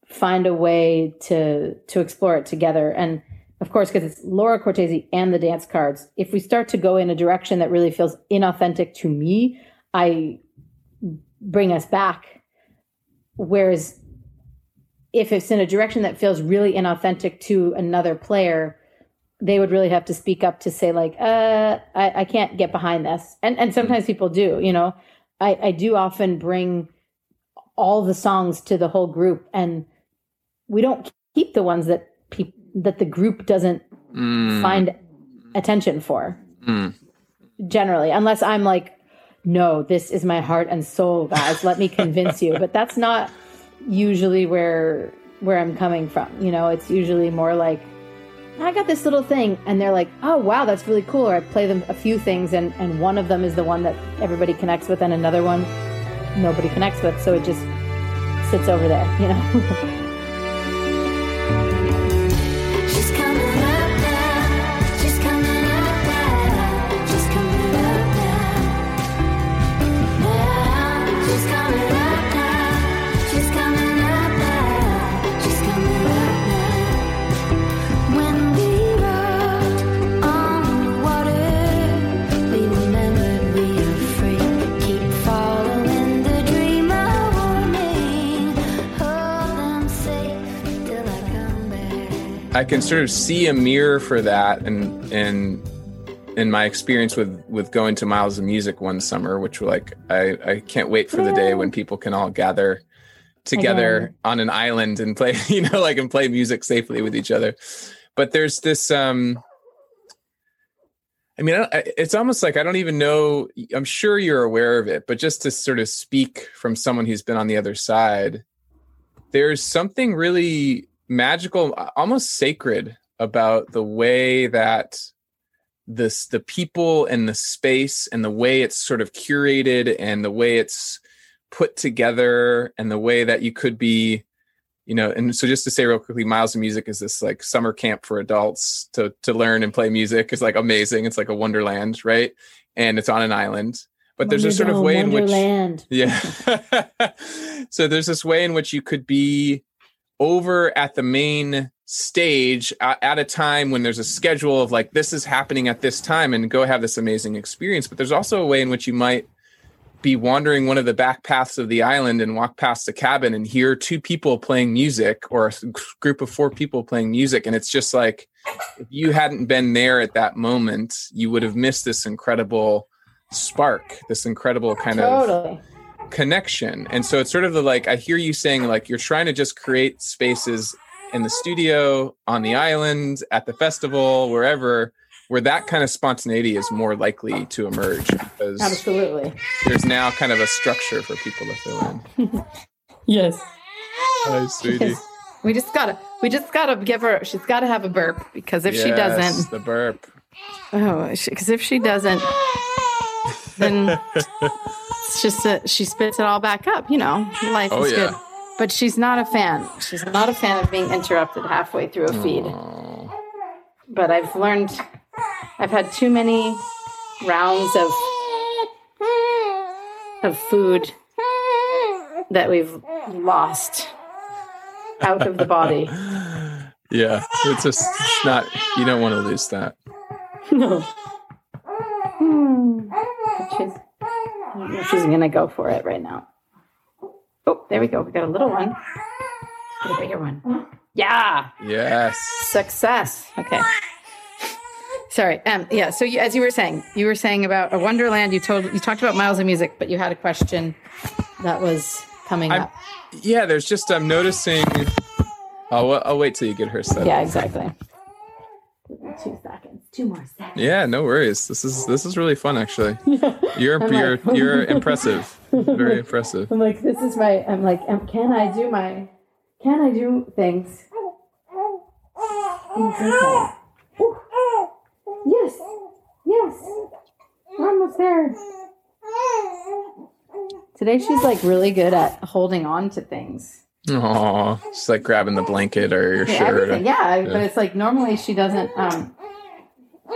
find a way to to explore it together. And of course because it's laura cortese and the dance cards if we start to go in a direction that really feels inauthentic to me i bring us back whereas if it's in a direction that feels really inauthentic to another player they would really have to speak up to say like uh i, I can't get behind this and and sometimes people do you know i i do often bring all the songs to the whole group and we don't keep the ones that peop that the group doesn't Mm. find attention for Mm. generally unless i'm like no this is my heart and soul guys. Let me convince you. But that's not usually where where i'm coming from you know? It's usually more like i got this little thing and they're like oh wow that's really cool. Or i play them a few things and and one of them is the one that everybody connects with and another one nobody connects with. So it just sits over there you know I can sort of see a mirror for that, and and in my experience with with going to Miles of Music one summer, which were like I I can't wait for the day when people can all gather together on an island and play, you know, like and play music safely with each other. But there's this um I mean, I- I- it's almost like I don't even know. I'm sure you're aware of it, but just to sort of speak from someone who's been on the other side, there's something really magical, almost sacred about the way that this the people and the space and the way it's sort of curated and the way it's put together and the way that you could be you know and so just to say real quickly miles of music is this like summer camp for adults to to learn and play music. It's like amazing. It's like a wonderland right? And it's on an island. But there's a sort of way in oh, which Wonderland. yeah. so there's this way in which you could be over at the main stage at, a time when there's a schedule of like this is happening at this time and go have this amazing experience. But there's also a way in which you might be wandering one of the back paths of the island and walk past a cabin and hear two people playing music or a group of four people playing music and it's just like if you hadn't been there at that moment you would have missed this incredible spark this incredible kind of Totally. Connection. And so it's sort of the like I hear you saying like you're trying to just create spaces in the studio, on the island, at the festival, wherever where that kind of spontaneity is more likely to emerge because Absolutely. there's now kind of a structure for people to fill in. Yes. Hi, sweetie. We just gotta, we just gotta give her. She's got to have a burp because if she doesn't, the burp. oh, because if she doesn't, then it's just that she spits it all back up. You know, life Oh is yeah. good. But she's not a fan. She's not a fan of being interrupted halfway through a feed. Oh, But I've learned, I've had too many rounds of of food that we've lost out of the body. yeah, it's just it's not. You don't want to lose that. No. Hmm. She's She's gonna go for it right now. Oh, there we go. We got a little one. Get a bigger one. Yeah, Yes. success. Okay. Sorry. Um. Yeah. So you, as you were saying, you were saying about a Wonderland. You told you talked about Miles of Music, but you had a question that was coming I'm- up. Yeah, there's just I'm noticing. I'll, I'll wait till you get her set. Yeah. Exactly. Two seconds. Two more seconds. Yeah, no worries. This is this is really fun actually. You're I'm you're like- you're impressive. Very impressive. I'm like, this is my. I'm like, um, can I do my? Can I do things? Things okay. Ooh. Yes. Yes. We're almost there. Today she's like really good at holding on to things. Aw, she's like grabbing the blanket or your Yeah, shirt. everything. Yeah, but it's like normally she doesn't. Um,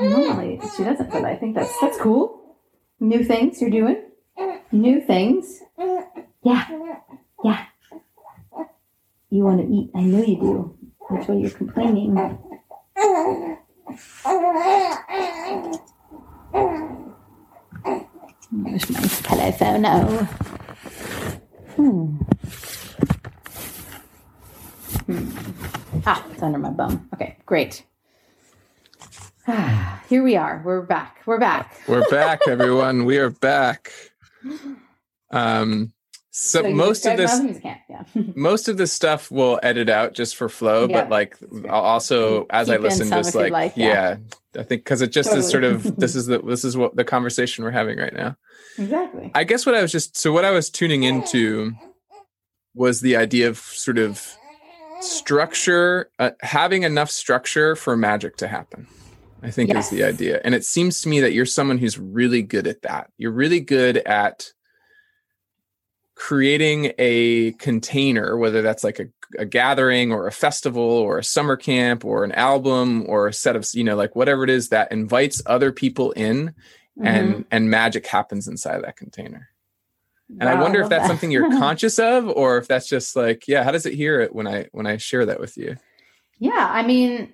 normally she doesn't, but I think that's that's cool. New things you're doing. New things. Yeah, yeah. You want to eat? I know you do. That's why you're complaining. There's my telephone. Oh. Hmm. Ah, it's under my bum. Okay, great. Ah, Here we are. We're back. We're back. We're back, everyone. We are back. Um, so, you most of this Miles Music Camp, Yeah. most of this stuff we'll edit out just for flow, Yeah. but like I'll also as I Keep in listen, just like, like, yeah. yeah. I think because it just is sort of this is the this is what the conversation we're having right now. exactly. I guess what I was just so what I was tuning into was the idea of sort of structure, uh, having enough structure for magic to happen. I think is the idea, and it seems to me that you're someone who's really good at that. You're really good at creating a container, whether that's like a, a gathering or a festival or a summer camp or an album or a set of you know like whatever it is that invites other people in Mm-hmm. and and magic happens inside that container and i Wow, wonder if that's that. something you're conscious of or if that's just like yeah how does it hear it when i when i share that with you Yeah, I mean,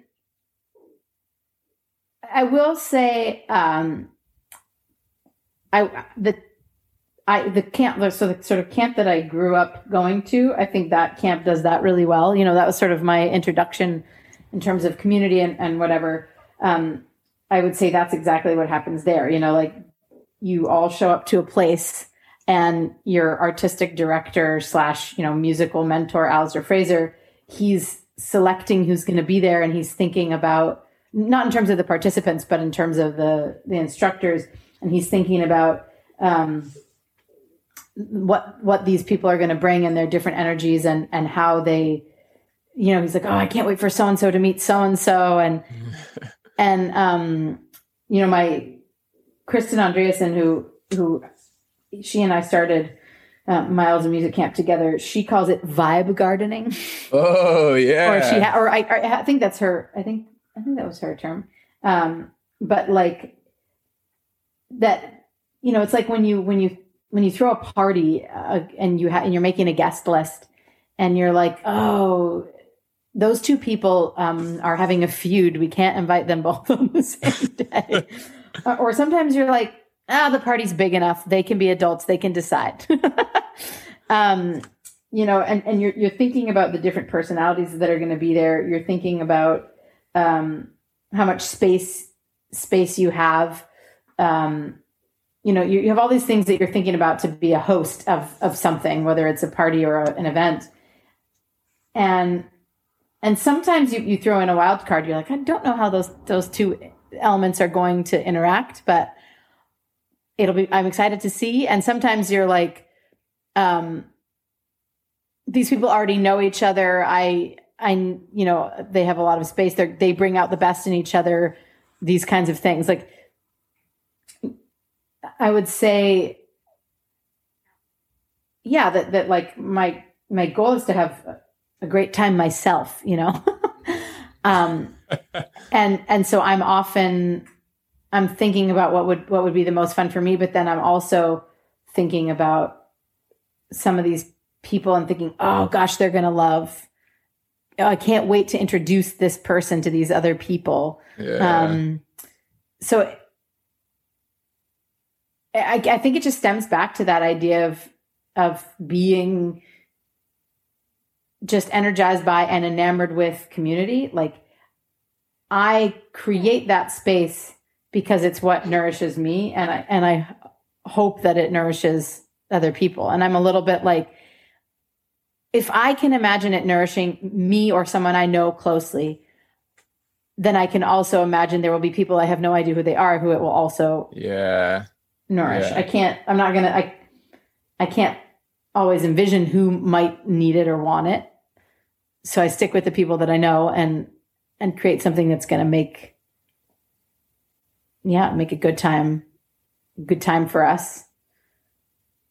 I will say, um, I the I the camp the so the sort of camp that I grew up going to. I think that camp does that really well. You know, that was sort of my introduction in terms of community and, and whatever. Um, I would say that's exactly what happens there. You know, like you all show up to a place and your artistic director slash you know musical mentor Alasdair Fraser, he's selecting who's going to be there and he's thinking about not in terms of the participants but in terms of the the instructors and he's thinking about um, what what these people are going to bring and their different energies and and how they you know he's like oh i can't wait for so and so to meet so and so and and um you know my Kristin Andreassen who who she and i started uh, miles of music camp together. She calls it vibe gardening. Oh yeah or she ha- or I, I think that's her i think i think that was her term. Um but like that you know it's like when you when you when you throw a party uh, and you ha- and you're making a guest list and you're like oh those two people um, are having a feud. We can't invite them both on the same day. Or sometimes you're like ah the party's big enough. They can be adults. They can decide. Um you know and, and you're, you're thinking about the different personalities that are going to be there. You're thinking about um how much space space you have. Um you know you, you have all these things that you're thinking about to be a host of of something whether it's a party or a, an event. And and sometimes you, you throw in a wild card. You're like i don't know how those those two elements are going to interact but it'll be i'm excited to see. And sometimes you're like um these people already know each other. I i you know they have a lot of space. They they bring out the best in each other these kinds of things. Like i would say yeah that that like my my goal is to have a- a great time myself you know? Um and and so i'm often i'm thinking about what would what would be the most fun for me but then i'm also thinking about some of these people and thinking oh gosh they're gonna love oh, i can't wait to introduce this person to these other people yeah um so I, I think it just stems back to that idea of of being just energized by and enamored with community. Like I create that space because it's what nourishes me, and I and I hope that it nourishes other people. And I'm a little bit like, if I can imagine it nourishing me or someone I know closely, then I can also imagine there will be people I have no idea who they are who it will also Yeah. nourish. Yeah. I can't, I'm not going to, I, I can't always envision who might need it or want it. So I stick with the people that I know and, and create something that's going to make, yeah, make a good time, good time for us.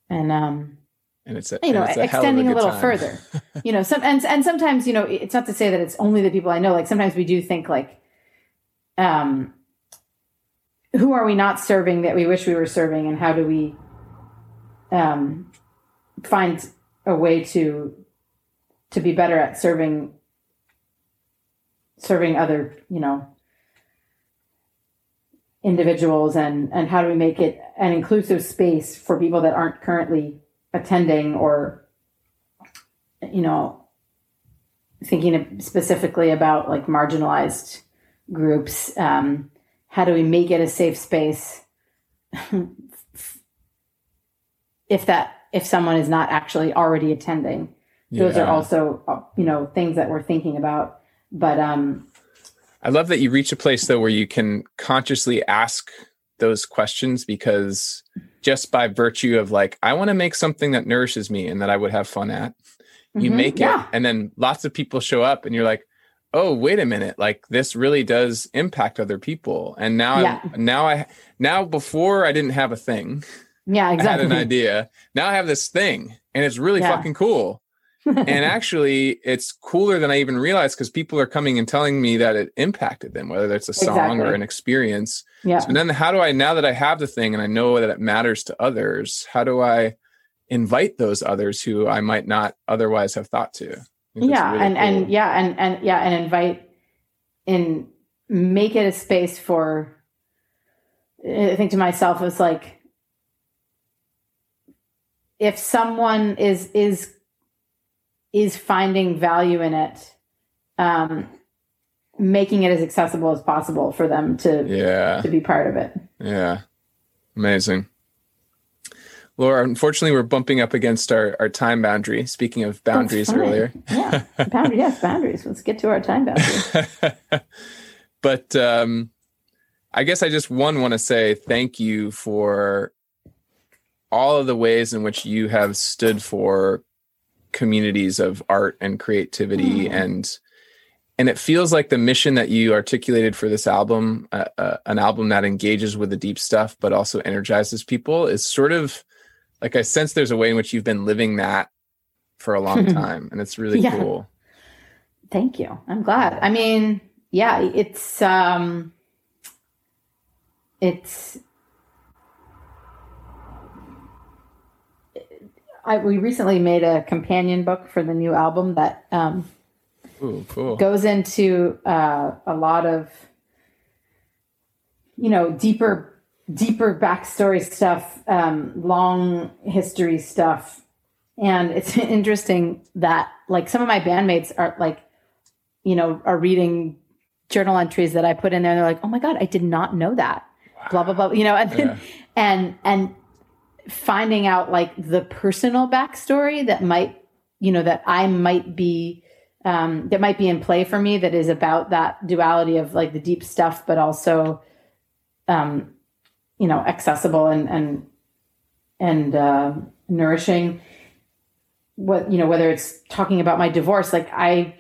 And, um, And it's a, you know, a extending a, good little time. further, you know, some, and, and sometimes, you know, it's not to say that it's only the people I know. Like sometimes we do think like, um, who are we not serving that we wish we were serving and how do we, um, find a way to, to be better at serving, serving other, you know, individuals and, and how do we make it an inclusive space for people that aren't currently attending or you know thinking specifically about like marginalized groups um, how do we make it a safe space if that if someone is not actually already attending? Those are also you know things that we're thinking about but um I love that you reach a place though where you can consciously ask those questions because just by virtue of like, I want to make something that nourishes me and that I would have fun at, you mhm, make yeah it. And then lots of people show up and you're like, oh, wait a minute. Like this really does impact other people. And now, Yeah. I'm, now I, now before I didn't have a thing, yeah I had exactly an idea. Now I have this thing and it's really Yeah. fucking cool. And actually it's cooler than I even realized because people are coming and telling me that it impacted them, whether it's a song or an experience. yeah So then how do I now that I have the thing and I know that it matters to others, how do I invite those others who I might not otherwise have thought to? That's yeah really and cool. and yeah and and yeah and invite and make it a space for i think to myself it was like if someone is is is finding value in it um making it as accessible as possible for them to Yeah. to be part of it Yeah. Amazing. Laura, unfortunately, we're bumping up against our, our time boundary. Speaking of boundaries earlier. yeah boundary yes boundaries let's get to our time boundary but um, I guess I just one want to say thank you for all of the ways in which you have stood for communities of art and creativity Mm. and and it feels like the mission that you articulated for this album uh, uh, an album that engages with the deep stuff but also energizes people is sort of like i sense there's a way in which you've been living that for a long time and it's really Yeah. cool Thank you. I'm glad. I mean, yeah, it's um it's I we recently made a companion book for the new album that um Ooh, cool. goes into uh, a lot of you know deeper deeper backstory stuff um, long history stuff. And it's interesting that like some of my bandmates are like you know are reading journal entries that i put in there and they're like oh my god i did not know that. Blah blah blah you know and then, Yeah. and and finding out like the personal backstory that might you know that i might be um, that might be in play for me that is about that duality of like the deep stuff, but also, um, you know, accessible and and and uh, nourishing. What you know, whether it's talking about my divorce, like I,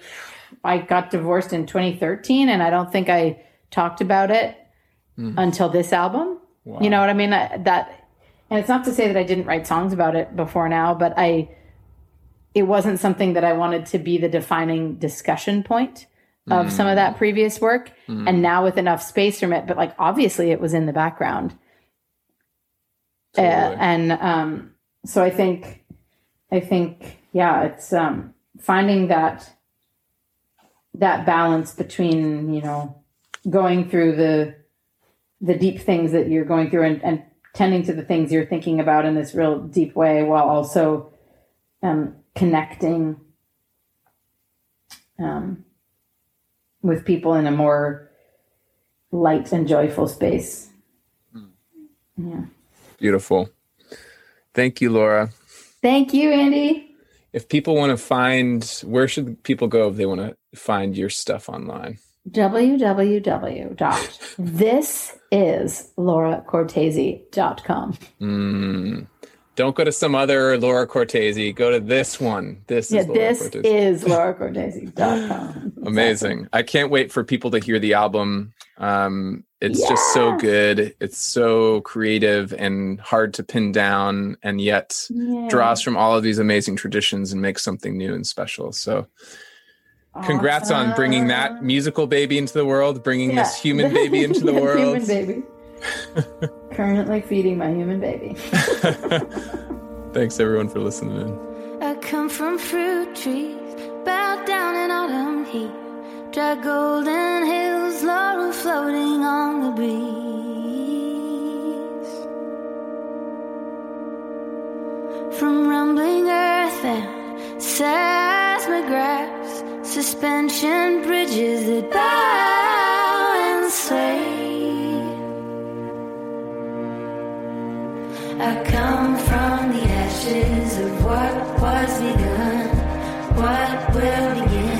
I got divorced in 2013, and I don't think I talked about it until this album. You know what I mean? I, that, and it's not to say that I didn't write songs about it before now, but I it wasn't something that I wanted to be the defining discussion point of some of that previous work. And now with enough space from it, but like obviously it was in the background. Uh, and um, so I think, I think, yeah, it's um, finding that that balance between you know going through the the deep things that you're going through and, and tending to the things you're thinking about in this real deep way while also um, connecting um, with people in a more light and joyful space. Yeah. Beautiful. Thank you, Laura. Thank you, Andy. If people want to find, where should people go if they want to find your stuff online? www.thisislauracortese.com. Mm, don't go to some other Laura Cortese. Go to this one. This Yeah, is Laura this Cortese. is lauracortese.com. Amazing. I can't wait for people to hear the album. Um, it's just so good. It's so creative and hard to pin down, and yet Yeah. draws from all of these amazing traditions and makes something new and special. So, congrats on bringing that musical baby into the world, bringing Yeah. this human baby into the Yeah, world. Human baby. Currently feeding my human baby. Thanks everyone for listening in. I come from fruit trees, bowed down in autumn heat. Dry golden hills, laurel floating on the breeze. From rumbling earth and seismographs, suspension bridges that bow and sway. I come from the ashes of what was begun, what will begin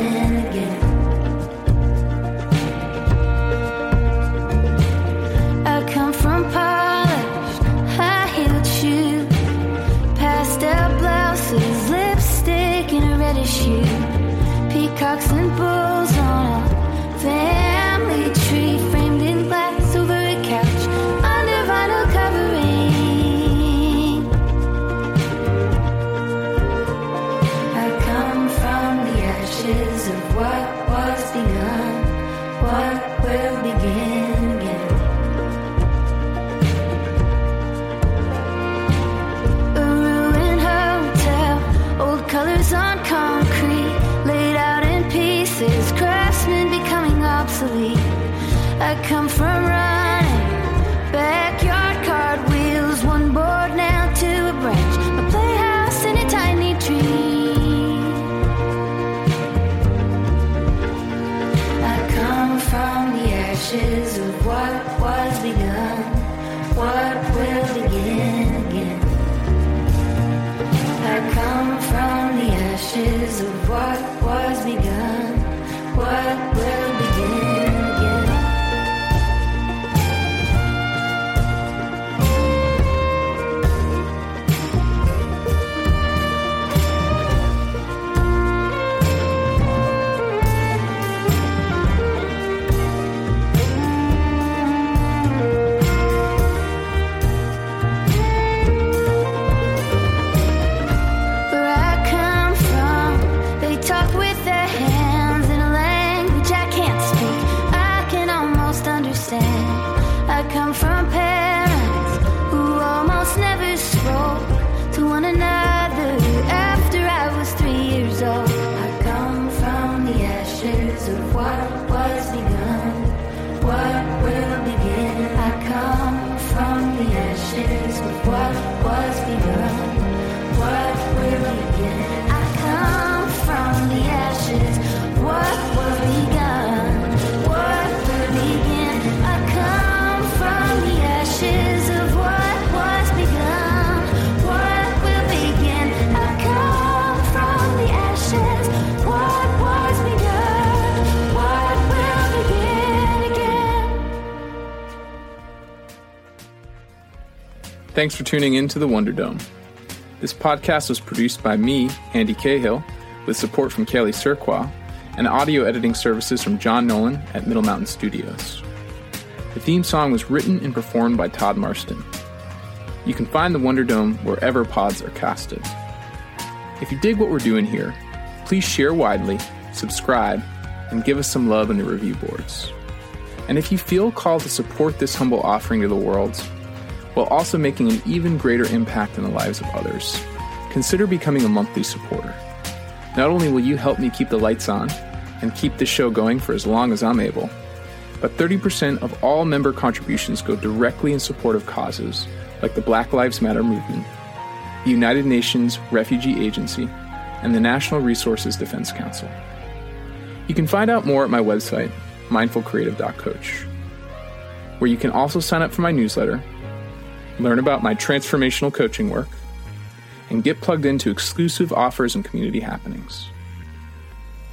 Thanks for tuning in to the Wonder Dome. This podcast was produced by me, Andy Cahill, with support from Kelly Surqua, and audio editing services from John Nolan at Middle Mountain Studios. The theme song was written and performed by Todd Marston. You can find the Wonder Dome wherever pods are casted. If you dig what we're doing here, please share widely, subscribe, and give us some love in the review boards. And if you feel called to support this humble offering to the world, while also making an even greater impact in the lives of others, consider becoming a monthly supporter. Not only will you help me keep the lights on and keep this show going for as long as I'm able, but 30% of all member contributions go directly in support of causes like the Black Lives Matter movement, the United Nations Refugee Agency, and the National Resources Defense Council. You can find out more at my website, mindfulcreative.coach, where you can also sign up for my newsletter, learn about my transformational coaching work, and get plugged into exclusive offers and community happenings.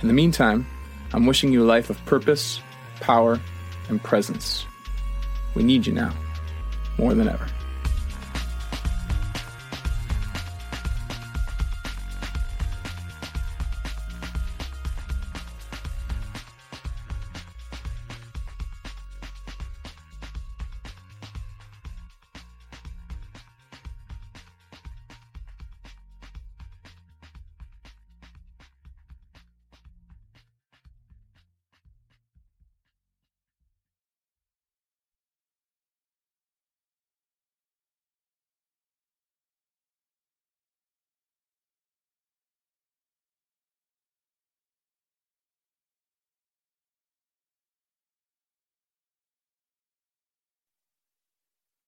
In the meantime, I'm wishing you a life of purpose, power, and presence. We need you now, more than ever.